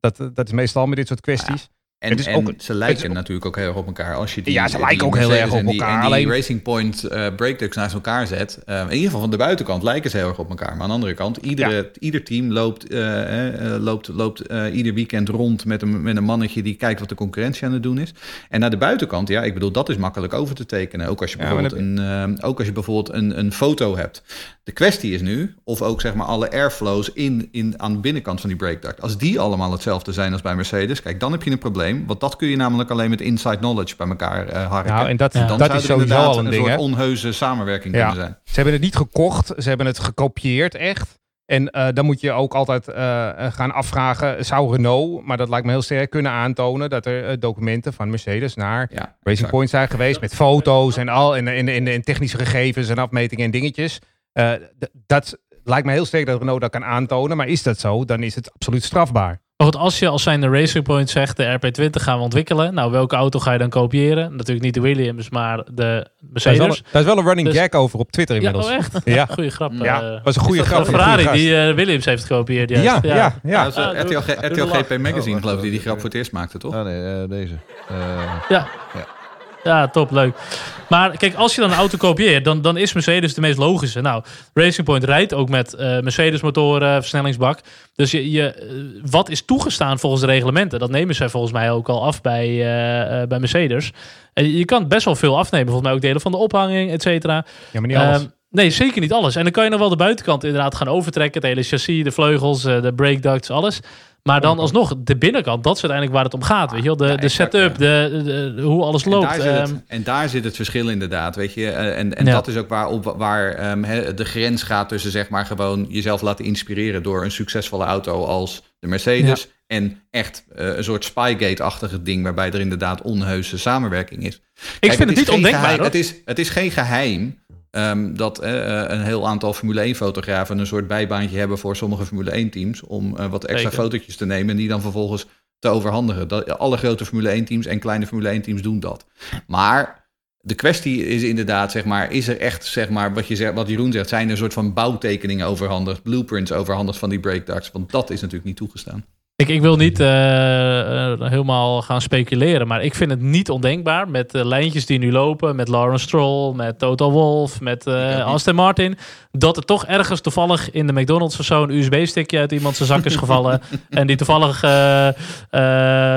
dat, dat is meestal met dit soort kwesties. Ja. En, en ook, ze lijken natuurlijk ook heel erg op elkaar. Als je die, ja, ze lijken ook heel erg op elkaar. En die alleen... Racing Point uh, naast elkaar zet. Uh, in ieder geval van de buitenkant lijken ze heel erg op elkaar. Maar aan de andere kant, iedere, ja. ieder team loopt, uh, loopt, loopt ieder weekend rond met een, met een mannetje die kijkt wat de concurrentie aan het doen is. En naar de buitenkant, ja, ik bedoel, dat is makkelijk over te tekenen. Ook als je bijvoorbeeld, ja, een, ook als je bijvoorbeeld een, een foto hebt. De kwestie is nu of ook zeg maar alle airflows in, in, aan de binnenkant van die breakduct. Als die allemaal hetzelfde zijn als bij Mercedes, kijk, dan heb je een probleem. Want dat kun je namelijk alleen met inside knowledge bij elkaar uh, harken. Nou, en dat, en dan dat is sowieso al een, een ding, soort hè? onheuse samenwerking ja. kunnen zijn. Ze hebben het niet gekocht, ze hebben het gekopieerd echt. En uh, dan moet je ook altijd uh, gaan afvragen, zou Renault, maar dat lijkt me heel sterk, kunnen aantonen dat er uh, documenten van Mercedes naar ja, Racing Point zijn geweest met foto's en al en, en, en, en technische gegevens en afmetingen en dingetjes. Dat lijkt me heel sterk dat Renault dat kan aantonen, maar is dat zo, dan is het absoluut strafbaar. Maar goed, als je als zijn de Racing Point zegt, de RP20 gaan we ontwikkelen. Nou, welke auto ga je dan kopiëren? Natuurlijk niet de Williams, maar de Mercedes. Daar is wel, daar is wel een running dus, gag over op Twitter inmiddels. Ja, oh echt? Ja. Goeie grap. Ja, uh, was een goede grap. De Ferrari die uh, Williams heeft gekopieerd. Ja, ja, ja. ja. ja. ja RTL, RTL GP Magazine, oh, geloof ik, die die grap voor het eerst maakte, toch? Oh nee, uh, deze. ja. ja. Ja, top, leuk. Maar kijk, als je dan een auto kopieert, dan, dan is Mercedes de meest logische. Nou, Racing Point rijdt ook met uh, Mercedes-motoren, versnellingsbak. Dus je, je, uh, wat is toegestaan volgens de reglementen? Dat nemen zij volgens mij ook al af bij, uh, bij Mercedes. En je kan best wel veel afnemen. Volgens mij ook delen van de ophanging, et cetera. Ja, maar niet alles. Um, Nee, zeker niet alles. En dan kan je nog wel de buitenkant inderdaad gaan overtrekken. Het hele chassis, de vleugels, de brake ducts, alles. Maar dan alsnog, de binnenkant, dat is uiteindelijk waar het om gaat. Weet je wel? De, ja, de setup, de, hoe alles loopt. En daar, um, het, en daar, zit het verschil inderdaad, weet je. En, en ja. dat is ook waar, op, waar um, he, de grens gaat tussen zeg maar gewoon jezelf laten inspireren door een succesvolle auto als de Mercedes. Ja. En echt uh, een soort Spygate-achtige ding waarbij er inderdaad onheuse samenwerking is. Ik Kijk, vind het, het niet ondenkbaar. Het, is, het is geen geheim Um, dat uh, een heel aantal Formule 1-fotografen een soort bijbaantje hebben voor sommige Formule 1-teams. Om uh, wat extra Zeker. fotootjes te nemen en die dan vervolgens te overhandigen. Dat, alle grote Formule 1-teams en kleine Formule 1-teams doen dat. Maar de kwestie is inderdaad, zeg maar, is er echt, zeg maar, wat, je zegt, wat Jeroen zegt, zijn er een soort van bouwtekeningen overhandigd, blueprints overhandigd van die breakducts? Want dat is natuurlijk niet toegestaan. Ik, ik wil niet uh, uh, helemaal gaan speculeren, maar ik vind het niet ondenkbaar met de lijntjes die nu lopen, met Lawrence Stroll, met Toto Wolff, met uh, Aston Martin, dat er toch ergens toevallig in de McDonald's of zo een USB-stickje uit iemand zijn zak is gevallen en die toevallig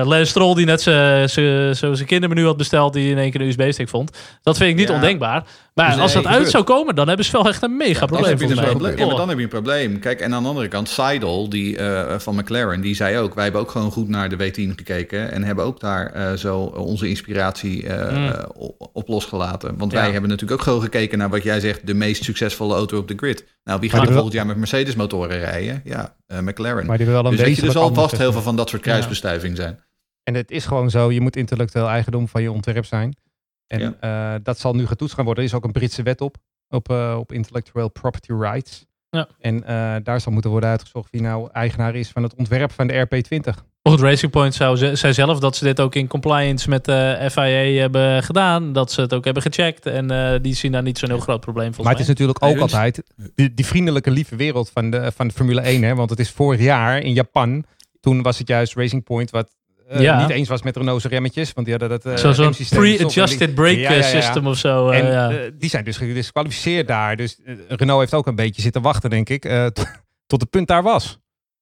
Lance Stroll die net zijn kindermenu had besteld, die in één keer een USB-stick vond. Dat vind ik niet ja. ondenkbaar. Maar dus als dat uit zou komen, dan hebben ze wel echt een mega ja, probleem. Dus een probleem. Ja, maar dan heb je een probleem. Kijk, en aan de andere kant, Seidel die, uh, van McLaren, die zei ook... wij hebben ook gewoon goed naar de W10 gekeken... en hebben ook daar uh, zo onze inspiratie uh, mm. op losgelaten. Want ja. wij hebben natuurlijk ook gewoon gekeken naar wat jij zegt... de meest succesvolle auto op de grid. Nou, wie gaat volgend jaar met Mercedes motoren rijden? Ja, McLaren. Maar die wel een dus je, er zal vast heel veel van dat soort kruisbestuiving zijn. En het is gewoon zo, je moet intellectueel eigendom van je ontwerp zijn... En ja. uh, dat zal nu getoetst gaan worden. Er is ook een Britse wet op, op, uh, op intellectual property rights. Ja. En uh, daar zal moeten worden uitgezocht wie nou eigenaar is van het ontwerp van de RP20. Goed, Racing Point zou ze, zei zelf dat ze dit ook in compliance met de FIA hebben gedaan. Dat ze het ook hebben gecheckt. En uh, die zien daar niet zo'n heel groot probleem volgens Maar het is natuurlijk ook altijd die, die, vriendelijke, lieve wereld van de, van de Formule 1. Hè? Want het is vorig jaar in Japan. Toen was het juist Racing Point wat eh, Ja. niet eens was met Renault's remmetjes. Want die hadden dat... eh, Zo'n die- pre-adjusted brake Ja, ja, ja, ja. system of zo. eh, En ja. die zijn dus gedisqualificeerd daar. Dus Renault heeft ook een beetje zitten wachten, denk ik. eh, t- tot het punt daar was.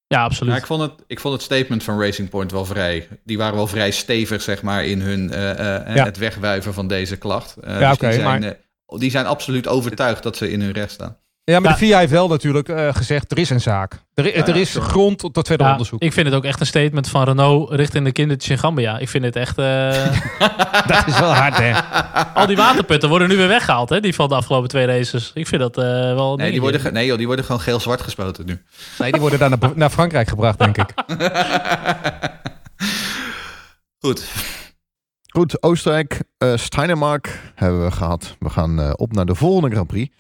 ja, absoluut. Ja, ik, vond het, ik vond het statement van Racing Point wel vrij. Die waren wel vrij stevig, zeg maar, in hun eh, eh, Ja. het wegwuiven van deze klacht. Eh, Ja, dus die, oké, zijn, maar- die zijn absoluut overtuigd dat ze in hun recht staan. Ja, maar Ja. de VIA heeft wel natuurlijk eh, gezegd, er is een zaak. Er, Ja, er is grond tot, verder Ja, onderzoek. ik vind het ook echt een statement van Renault richting de kindertjes in Gambia. Ik vind het echt... eh, Dat is wel hard, hè? al die waterputten worden nu weer weggehaald, hè? Die van de afgelopen twee races. Ik vind dat eh, wel... Nee, die worden, nee joh, die worden gewoon geel-zwart gespoten nu. Nee, die worden daar naar, naar Frankrijk gebracht, denk ik. Goed. Goed, Oostenrijk, eh Steinemark hebben we gehad. We gaan eh, op naar de volgende Grand Prix.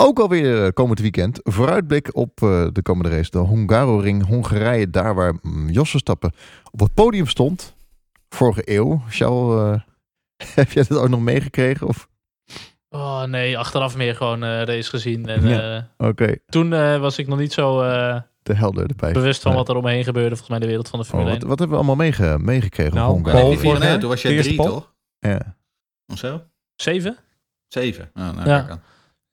Ook alweer eh, komend weekend. Vooruitblik op eh, de komende race. De Hungaroring Hongarije. Daar waar mm, Jos Verstappen op het podium stond. Vorige eeuw. Charles, eh, heb jij dat ook nog meegekregen? Of? Oh nee, achteraf meer gewoon eh race gezien. En Ja. Oké, toen eh, was ik nog niet zo eh, de helder erbij. bewust van wat er omheen gebeurde. Volgens mij de wereld van de Oh, Formule wat, 1. wat hebben we allemaal meege, meegekregen Nou, op Hongarije? Paul toen was jij drie, toch? Ja. Of zo? Zeven? Zeven. Oh, nou, Ja.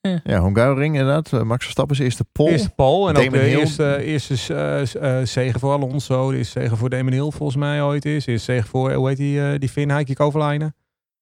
Aan. ja, Hungaroring inderdaad. Eh, Max Verstappen is eerste pole. Eerste Paul en ook de Hill. eerste, eerste eh, eh, zegen voor Alonso. De eerste zegen voor Damon Hill volgens mij ooit is. De eerste zegen voor, hoe heet die, eh, die Finn, Heikki Kovalainen.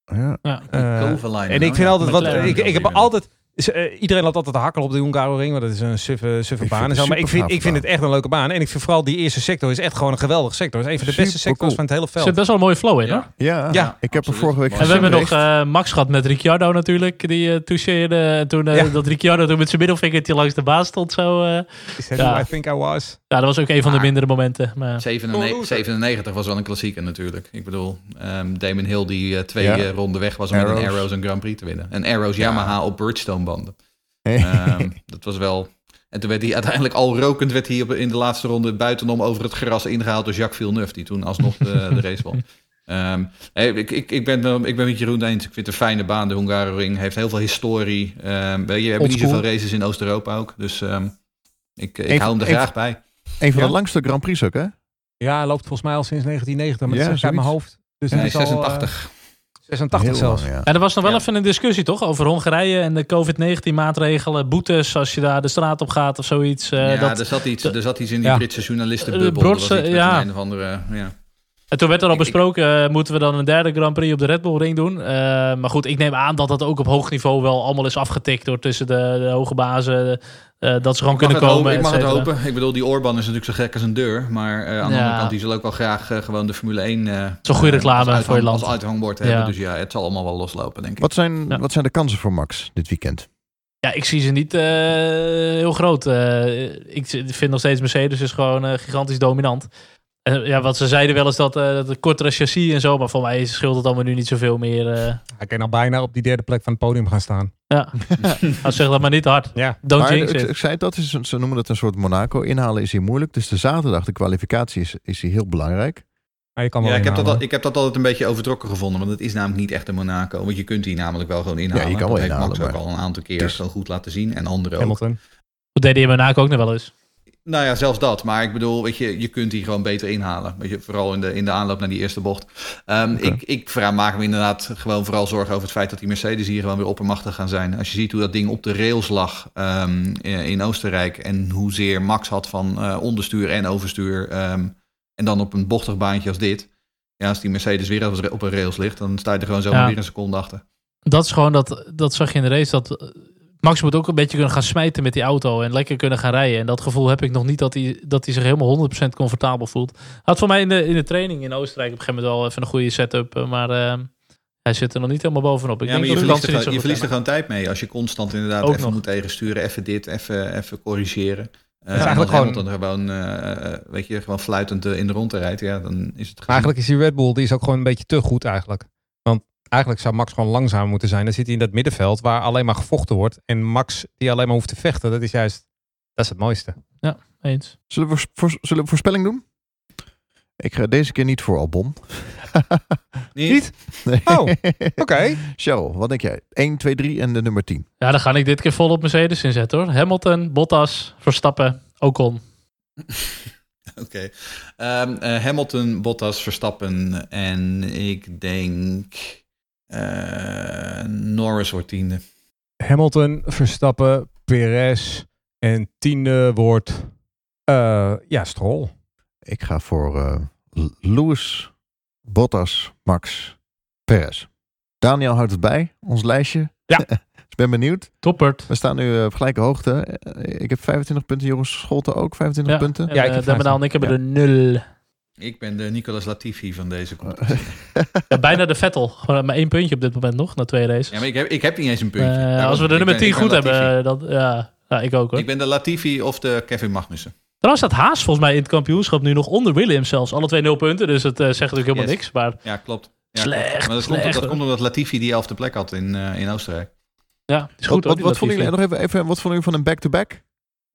Ja. Eh, Kovalainen, En ik vind ja. altijd, wat, ik, ik heb altijd, eh, iedereen loopt altijd hakken op de Hungaroring, want dat is een suffe, baan vind en het zo. Maar ik vind, ik vind het echt een leuke baan. En ik vind vooral die eerste sector is echt gewoon een geweldige sector. Het is een van de beste Super sectors cool. van het hele Er zit veld. best wel een mooie flow in, Ja. hoor. Ja, Ja, ik heb er vorige week En we hebben nog eh, Max gehad met Ricciardo natuurlijk, die eh toucheerde. En toen Ja. dat Ricciardo toen met zijn middelvingertje langs de baan stond. Zo, eh. Is that Ja. who I think I was? ja, dat was ook een van de mindere momenten. Maar, 97, 97 was wel een klassieker natuurlijk. Ik bedoel, ehm, Damon Hill die twee Ja. ronden weg was om met een Arrows. Arrows een Grand Prix te winnen. En Arrows Yamaha op Bridgestone banden. Eh, Ehm, dat was wel... En toen werd hij uiteindelijk al rokend werd hij op, in de laatste ronde buitenom over het gras ingehaald door Jacques Villeneuve, die toen alsnog de, de race won. Ehm, hey, ik, ik, ik, ben, ik ben met Jeroen eens. Ik vind het een fijne baan. De Hungaroring heeft heel veel historie. Ehm, weet je, we hebben niet zoveel races in Oost-Europa ook. Dus ehm, ik, ik Even- hou hem er even- graag bij. Een van Ja? de langste Grand Prix ook, hè? Ja, hij loopt volgens mij al sinds 1990, maar Ja, dat is uit mijn hoofd. Dus dat is al, eh, 86. 86 Heel zelfs. lang, ja. En er was nog wel Ja. even een discussie, toch? Over Hongarije en de COVID-19 maatregelen. Boetes als je daar de straat op gaat of zoiets. eh, ja, dat, er, zat iets, er zat iets in die Ja. Britse journalistenbubbel. Eh, Er Brotse- ja. een of andere... Ja. En toen werd er al besproken, eh, moeten we dan een derde Grand Prix op de Red Bull Ring doen? Eh, maar goed, ik neem aan dat dat ook op hoog niveau wel allemaal is afgetikt door tussen de, de hoge bazen. Eh, dat ze gewoon kunnen komen. hopen, ik mag et het hopen. Ik bedoel, die Orban is natuurlijk zo gek als een deur. Maar eh, aan de Ja. andere kant, die zal ook wel graag eh, gewoon de Formule 1... eh Zo'n goede reclame voor je land. Als uithangbord Ja. hebben. Dus ja, het zal allemaal wel loslopen, denk ik. Wat zijn, Ja. wat zijn de kansen voor Max dit weekend? Ja, ik zie ze niet eh, heel groot. Eh, ik vind nog steeds Mercedes is gewoon eh, gigantisch dominant. En ja, wat ze zeiden wel is dat eh, dat een kortere chassis en zo. Maar voor mij scheelt het allemaal nu niet zoveel meer. eh. Hij kan al bijna op die derde plek van het podium gaan staan. ja, als zeg dat maar niet hard. Ja. Don't Maar jinx ik, it. ik zei dat is, ze noemen het een soort Monaco. Inhalen is hier moeilijk. Dus de zaterdag, de kwalificatie, is, is hier heel belangrijk. Maar je kan wel Ja, ik heb, dat, al- ik heb dat altijd een beetje overtrokken gevonden. Want het is namelijk niet echt een Monaco. Want je kunt die namelijk wel gewoon inhalen. Ja, je kan wel dat heeft ook al een aantal keer zo goed laten zien. En anderen ook. Hamilton. Dat deed hij in Monaco ook nog wel eens. Nou ja, zelfs dat. Maar ik bedoel, weet je, je kunt die gewoon beter inhalen. Weet je, vooral in de, in de aanloop naar die eerste bocht. Ehm. Ik, ik vraag, maak me inderdaad gewoon vooral zorgen over het feit dat die Mercedes hier gewoon weer oppermachtig gaan zijn. Als je ziet hoe dat ding op de rails lag ehm, in Oostenrijk. En hoezeer Max had van eh, onderstuur en overstuur. ehm, en dan op een bochtig baantje als dit. Ja, als die Mercedes weer op- een rails ligt, dan sta je er gewoon zomaar Ja. weer een seconde achter. Dat is gewoon dat, dat zag je in de race. Dat eh, Max moet ook een beetje kunnen gaan smijten met die auto en lekker kunnen gaan rijden. En dat gevoel heb ik nog niet dat hij, dat hij zich helemaal 100% comfortabel voelt. Had voor mij in de, in de training in Oostenrijk op een gegeven moment wel even een goede setup. eh, Maar eh, hij zit er nog niet helemaal bovenop. Ik ja, maar denk je dat verliest, er, je verliest er gewoon tijd mee als je constant inderdaad Ook even nog. moet tegensturen, even dit, even, even corrigeren. Uh, eigenlijk gewoon- gewoon, eh, weet je, gewoon fluitend in de ronde rijdt, ja, dan is het eigenlijk is die Red Bull die is ook gewoon een beetje te goed eigenlijk. Eigenlijk zou Max gewoon langzaam moeten zijn. Dan zit hij in dat middenveld waar alleen maar gevochten wordt. En Max die alleen maar hoeft te vechten. Dat is juist, dat is het mooiste. zijn. Eens. Zullen we, voor, zullen we voorspelling doen? Ik ga deze keer niet voor Albon. Niet? Nee. Oh, Oké. Cheryl, wat denk jij? 1, 2, 3 en de nummer 10. Ja, dan ga ik dit keer vol op Mercedes inzetten hoor. Hamilton, Bottas, Verstappen, Ocon. Oké. Ehm, eh, Hamilton, Bottas, Verstappen en ik denk uh, Norris wordt tiende. Hamilton, Verstappen, Perez en tiende wordt uh, ja, Stroll. Ik ga voor Lewis, Bottas, Max, Perez. Daniel houdt het bij, ons lijstje. Ja. ik ben benieuwd. Toppert. We staan nu op gelijke hoogte. Ik heb 25 punten, Jongens Scholte ook 25 ja. punten. En, ja, ik heb uh, en ik heb er nul. Ik ben de Nicolas Latifi van deze competitie. ja, bijna de Vettel. Gewoon maar één puntje op dit moment nog, na twee races. Ja, maar ik heb, ik heb niet eens een puntje. Uh, als we de nummer 10 goed hebben, dan ja, ja, ik ook hoor. Ik ben de Latifi of de Kevin Magnussen. Trouwens staat Haas volgens mij in het kampioenschap nu nog onder Williams zelfs. Alle twee nul punten, dus het uh, zegt natuurlijk helemaal yes. niks. Maar... Ja, klopt. Ja, slecht, Maar dat, slecht, komt, dat komt omdat Latifi die elfde plek had in, uh, in Oostenrijk. Ja, is goed. Wat, wat, wat vonden jullie nog even, even, wat vonden jullie van een back-to-back?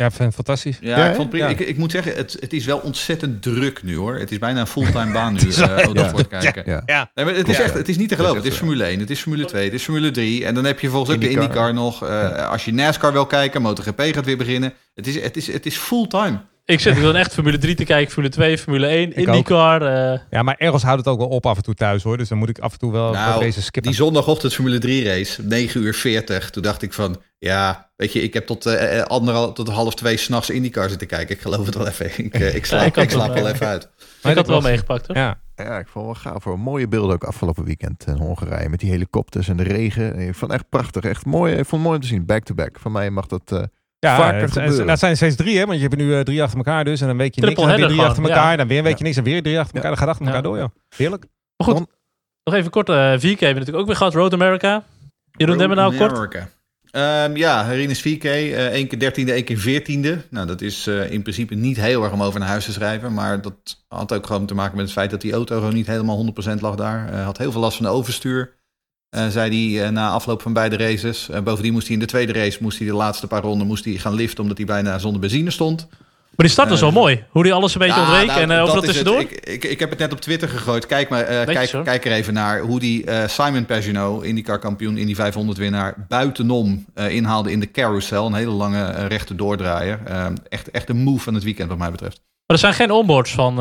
Ja, fantastisch. Ja, Ja, ik, vond, ja. Ik, ik moet zeggen, het, het is wel ontzettend druk nu hoor. Het is bijna een fulltime baan nu, uh, autosport kijken. Ja. Ja. Nee, maar het is Ja. echt, het is niet te geloven. Het is Formule 1, het is Formule 2, het is Formule 3. En dan heb je vervolgens ook de IndyCar. IndyCar nog. Uh, Als je NASCAR wil kijken, MotoGP gaat weer beginnen. Het is, het is, het is fulltime. Ik zit dan echt Formule 3 te kijken, Formule 2, Formule 1, ook. IndyCar. eh Ja, maar ergens houdt het ook wel op af en toe thuis hoor. Dus dan moet ik af en toe wel Nou, races skippen. Die zondagochtend Formule 3 race, 9 uur 40. Toen dacht ik van, ja, weet je, ik heb tot, uh, anderhal, tot half twee s'nachts IndyCar zitten kijken. Ik geloof het wel even. Ik, uh, ik slaap, ik slaap wel even uit. ik had het wel meegepakt hoor. Ja, Ja, ik vond het wel gaaf voor mooie beelden ook afgelopen weekend in Hongarije. Met die helikopters en de regen. Ik vond het echt prachtig. Echt mooi. Ik vond het mooi om te zien. Back-to-back. Van mij mag dat... eh, ja Vaker het, gebeuren. het, het zijn steeds drie hè. Want je hebt er nu eh, drie achter elkaar dus. En dan weet je niks. En weer drie achter elkaar. ja. Dan weer een weekje Ja. niks. En weer drie achter elkaar. Dan gaat achter elkaar Ja. door ja. Heerlijk. Maar goed, Dan- nog even kort. eh 4K hebben we natuurlijk ook weer gehad. Road America. Jeroen Demmer nou kort. America. Ehm, ja, Rinus 4K, eh één keer dertiende, één keer veertiende. Nou, dat is eh, in principe niet heel erg om over naar huis te schrijven. Maar dat had ook gewoon te maken met het feit dat die auto gewoon niet helemaal 100% lag daar. Eh, had heel veel last van de overstuur. Eh, zei hij eh, na afloop van beide races. Eh, bovendien moest hij in de tweede race, moest hij de laatste paar ronden moest hij gaan liften, omdat hij bijna zonder benzine stond. Maar die start was wel mooi. Hoe die alles een beetje Ja, ontweek nou, en uh, overal tussendoor. Ik, ik, ik heb het net op Twitter gegooid. Kijk, maar, kijk, kijk er even naar hoe die Simon Pagenaud, IndyCar kampioen, Indy 500 winnaar, buitenom inhaalde in de carousel. Een hele lange rechte doordraaier. Echt, echt een move van het weekend wat mij betreft. Maar er zijn geen onboards van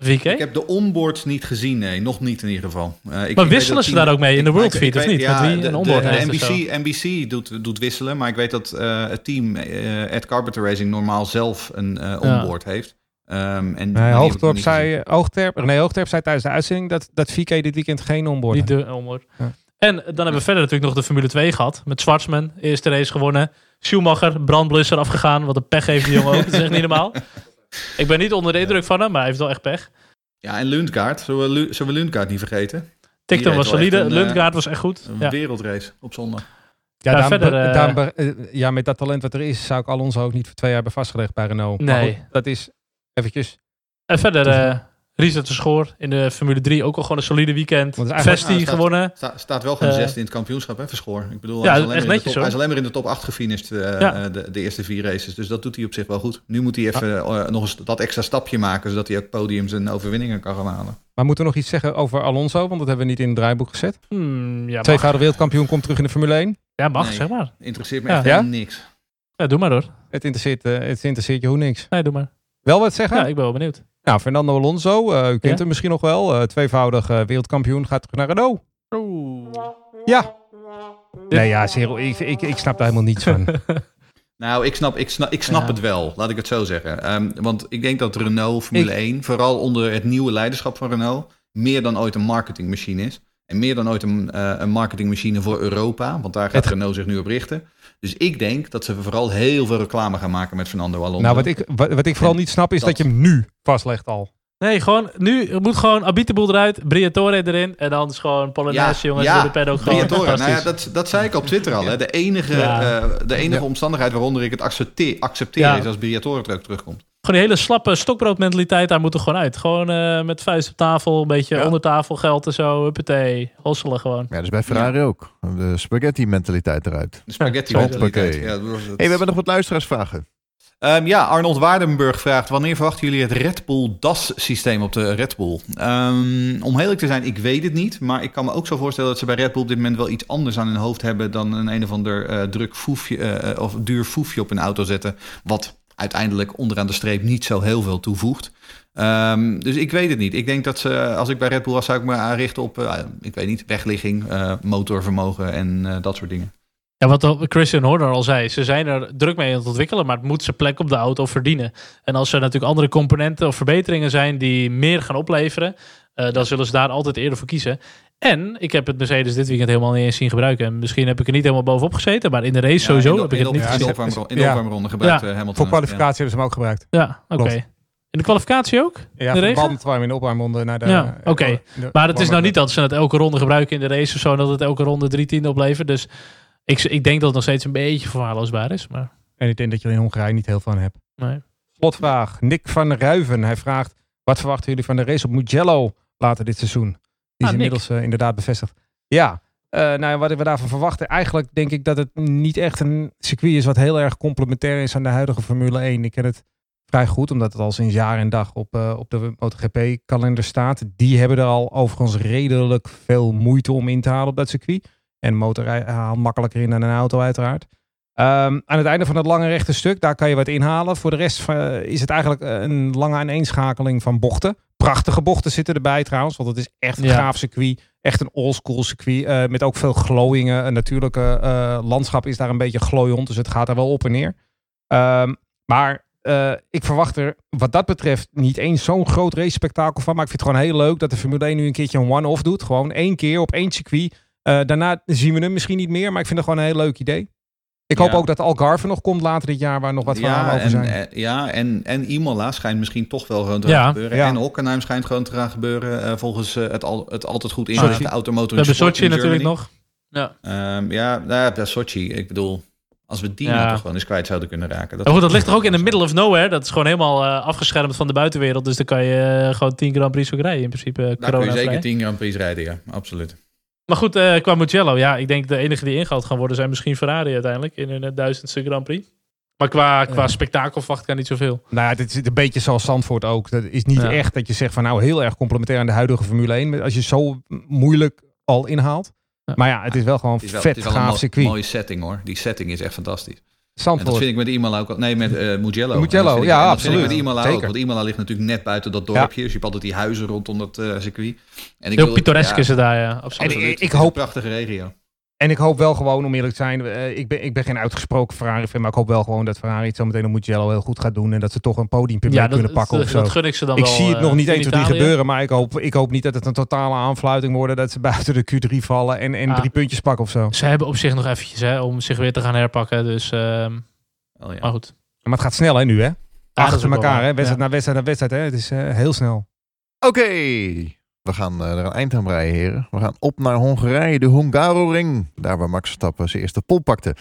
VK. Ik heb de onboards niet gezien, nee. Nog niet in ieder geval. Eh, ik- maar wisselen ze team- daar ook mee in de World Feed, of niet? Ja, Met wie de, onboard de, NBC, NBC doet, doet wisselen, maar ik weet dat eh, het team eh Ed Carpenter Racing normaal zelf een eh, onboard heeft. Ehm, en Nee, zei, Hoogterp, nee, Hoogterp zei tijdens de uitzending dat, dat VK dit weekend geen onboard Niet had. de onboard. Ja. En dan hebben we verder natuurlijk nog de Formule 2 gehad. Met Schwarzman, eerste race gewonnen. Schumacher, brandblusser afgegaan. Wat een pech heeft die jongen ook. Dat is echt niet normaal. Ik ben niet onder de indruk van hem, maar hij heeft wel echt pech. Ja, en Lundgaard. Zullen we, Lu- zullen we Lundgaard niet vergeten? Tikton reed was wel solide. een, eh, Lundgaard was echt goed. Een Ja. wereldrace op zondag. Ja, daarom- verder, eh, daarom eh, ja, met dat talent wat er is, zou ik Alonso ook niet voor twee jaar hebben vastgelegd bij Renault. Maar Nee. goed, dat is eventjes... En verder eh Richard de Schoor in de Formule 3. Ook al gewoon een solide weekend. Vesti Nou, staat- gewonnen. Sta, staat wel gewoon Eh, zesde in het kampioenschap, hè, Verschoor. Ik bedoel, Ja, hij, is alleen echt maar in de netjes, top, hoor. hij is alleen maar in de top 8 gefinished eh, Ja. eh, de, de eerste vier races. Dus dat doet hij op zich wel goed. Nu moet hij even eh, nog eens dat extra stapje maken, zodat hij ook podiums en overwinningen kan gaan halen. Maar moeten we nog iets zeggen over Alonso? Want dat hebben we niet in het draaiboek gezet. Hmm, ja. Tweevoudig wereldkampioen komt terug in de Formule 1. Ja, mag, Nee. zeg maar. Interesseert me Ja. echt Ja? helemaal niks. Ja, doe maar hoor. Het interesseert, eh, het interesseert je hoe niks. Nee, doe maar. Wel wat zeggen? Ja, ik ben wel benieuwd. Nou, Fernando Alonso, eh, u kent Ja? hem misschien nog wel. eh, tweevoudig eh, wereldkampioen, gaat terug naar Renault. Ja. Nee, ja, Zero, ik, ik, ik snap daar helemaal niets van. Nou, ik snap, ik snap, ik snap Ja. het wel, laat ik het zo zeggen. Ehm, want ik denk dat Renault Formule 1, vooral onder het nieuwe leiderschap van Renault, meer dan ooit een marketingmachine is. En meer dan ooit een, eh, een marketingmachine voor Europa, want daar gaat Het- Renault zich nu op richten. Dus ik denk dat ze vooral heel veel reclame gaan maken met Fernando Alonso. nou, wat ik, wat, wat ik vooral niet snap is dat, dat- je hem nu vastlegt al. Nee, gewoon nu er moet gewoon Abiteboel eruit, Briatore erin en dan is gewoon Polonaise jongens ja, de paddock gewoon Briatore. Nou ja, dat, dat zei ik op Twitter al. Hè. De enige, Ja. eh, de enige Ja. omstandigheid waaronder ik het accepteer, accepteer Ja. is als Briatore terug terugkomt. Gewoon die hele slappe stokbroodmentaliteit, daar moet er gewoon uit. Gewoon eh, met vuist op tafel, een beetje Ja. onder tafel geld en zo, huppatee, hosselen gewoon. Ja, dus bij Ferrari ook. De spaghetti mentaliteit eruit. De spaghetti mentaliteit. Ja, dat was het. hey, we hebben nog wat luisteraarsvragen. Ehm, ja, Arnold Waardenburg vraagt: wanneer verwachten jullie het Red Bull DAS-systeem op de Red Bull? Ehm, om eerlijk te zijn, ik weet het niet. Maar ik kan me ook zo voorstellen dat ze bij Red Bull op dit moment wel iets anders aan hun hoofd hebben dan een een of ander eh, druk foefje eh, of duur foefje op een auto zetten. Wat uiteindelijk onderaan de streep niet zo heel veel toevoegt. Ehm, dus ik weet het niet. Ik denk dat ze, als ik bij Red Bull was, zou ik me aanrichten op, uh, ik weet niet, wegligging, uh, motorvermogen en uh, dat soort dingen. Ja, wat Christian Horner al zei, ze zijn er druk mee aan het ontwikkelen, maar het moet zijn plek op de auto verdienen. En als er natuurlijk andere componenten of verbeteringen zijn die meer gaan opleveren, dan zullen ze daar altijd eerder voor kiezen. En ik heb het Mercedes dit weekend helemaal niet eens zien gebruiken. En misschien heb ik er niet helemaal bovenop gezeten, maar in de race ja, sowieso de, heb ik het niet gezien. In de opwarmronde gebruikt ja. Hamilton. Voor kwalificatie hebben ze hem ook gebruikt. Ja, oké. In de kwalificatie ook? Ja, de verband waar we in de opwarmronde naar de... Ja, oké. Maar het is nou niet dat ze het elke ronde gebruiken in de race of zo, dat het elke ronde drie tiende oplevert. Dus ik, ik denk dat het nog steeds een beetje verwaarloosbaar is. Maar... En ik denk dat je er in Hongarije niet heel van hebt. Nee. Slotvraag. Nick van Ruiven. Hij vraagt, wat verwachten jullie van de race op Mugello later dit seizoen? Die is Ah, inmiddels uh, inderdaad bevestigd. Ja, uh, nou, wat we daarvan verwachten. Eigenlijk denk ik dat het niet echt een circuit is wat heel erg complementair is aan de huidige Formule 1. Ik ken het vrij goed, omdat het al sinds jaar en dag op, uh, op de MotoGP-kalender staat. Die hebben er al overigens redelijk veel moeite om in te halen op dat circuit. En motor haalt makkelijker in dan een auto uiteraard. Um, aan het einde van het lange rechte stuk, daar kan je wat inhalen. Voor de rest uh, is het eigenlijk een lange aaneenschakeling van bochten. Prachtige bochten zitten erbij trouwens, want het is echt een Ja. gaaf circuit. Echt een oldschool circuit uh, met ook veel glooiingen. Een natuurlijke uh, landschap is daar een beetje glooiend, dus het gaat er wel op en neer. Um, maar ik verwacht er wat dat betreft niet eens zo'n groot race spektakel van. Maar ik vind het gewoon heel leuk dat de Formule 1 nu een keertje een one-off doet. Gewoon één keer op één circuit. Daarna zien we hem misschien niet meer, maar ik vind het gewoon een heel leuk idee. Ik hoop Ja. ook dat Algarve nog komt later dit jaar, waar nog wat verhalen ja, over en, zijn. eh, ja, en, en Imola schijnt misschien toch wel gewoon te Ja, gaan gebeuren. ja. En Hockenheim schijnt gewoon te gaan gebeuren. eh, volgens eh, het, al, het altijd goed inrichte Sochi. automotor We hebben Sochi in natuurlijk nog. Ja. Ehm, ja, nou, ja, Sochi. Ik bedoel, als we die Ja. nou toch gewoon eens kwijt zouden kunnen raken. Maar goed, dat ligt er ook in the middle of nowhere. Dat is gewoon helemaal eh, afgeschermd van de buitenwereld. Dus dan kan je gewoon 10 Grand Prix ook rijden in principe. Daar kun je zeker 10 Grand Prix rijden, ja. Absoluut. Maar goed, eh, qua Mugello. Ja, ik denk de enige die ingehaald gaan worden zijn misschien Ferrari uiteindelijk. In hun eh, duizendste Grand Prix. Maar qua, qua Ja. spektakel verwacht ik daar niet zoveel. Nou ja, dit is een beetje zoals Zandvoort ook. Dat is niet Ja. echt dat je zegt van nou heel erg complementair aan de huidige Formule 1. Als je zo moeilijk al inhaalt. Ja. Maar ja, het is wel gewoon Het is wel, vet het is wel gaaf een circuit. mooie setting hoor. Die setting is echt fantastisch. En dat vind ik met Imola ook al. Nee, met eh Mugello. Mugello, En dat vind ik- ja, vind ik absoluut. met Imola ook. Want Imola ligt natuurlijk net buiten dat dorpje. Dus je hebt altijd die huizen rondom dat eh, circuit. En ik Heel wil- pittoresk ja, is het daar, ja. Absoluut. En ik Het is hoop- een prachtige regio. En ik hoop wel gewoon, om eerlijk te zijn, eh, ik, ben, ik ben geen uitgesproken Ferrari-fan, maar ik hoop wel gewoon dat Ferrari het zo meteen op Mugello heel goed gaat doen en dat ze toch een podiumpubliek ja, dat, kunnen pakken dat, of zo. dat gun ik ze dan ik wel. zie het eh, nog niet in 1, 2, 3 Italië. gebeuren, maar ik hoop, ik hoop niet dat het een totale aanfluiting wordt, dat ze buiten de Q3 vallen en, en Ah. drie puntjes pakken of zo. Ze hebben op zich nog eventjes hè, om zich weer te gaan herpakken. Dus, ehm, Oh, ja. maar goed. Maar het gaat snel hè, nu hè? Ja, Achter elkaar hè, wedstrijd Ja. na wedstrijd na wedstrijd hè. Het is eh, heel snel. Oké, we gaan eh, er een eind aan breien, heren. We gaan op naar Hongarije, de Hungaroring. Daar waar Max Verstappen zijn eerste pol pakte.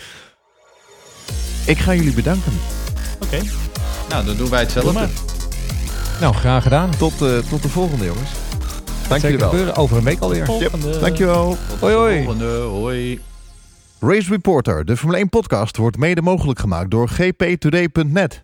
Ik ga jullie bedanken. Oké, Nou, dan doen wij hetzelfde. maar. Nou, graag gedaan. Tot, eh, tot de volgende, jongens. Dank jullie Zeker wel. gebeuren. Over een week alweer. Volgende. Dankjewel. Tot Hoi, hoi. de volgende. Hoi. Race Reporter, de Formule 1 podcast, wordt mede mogelijk gemaakt door gptoday.net.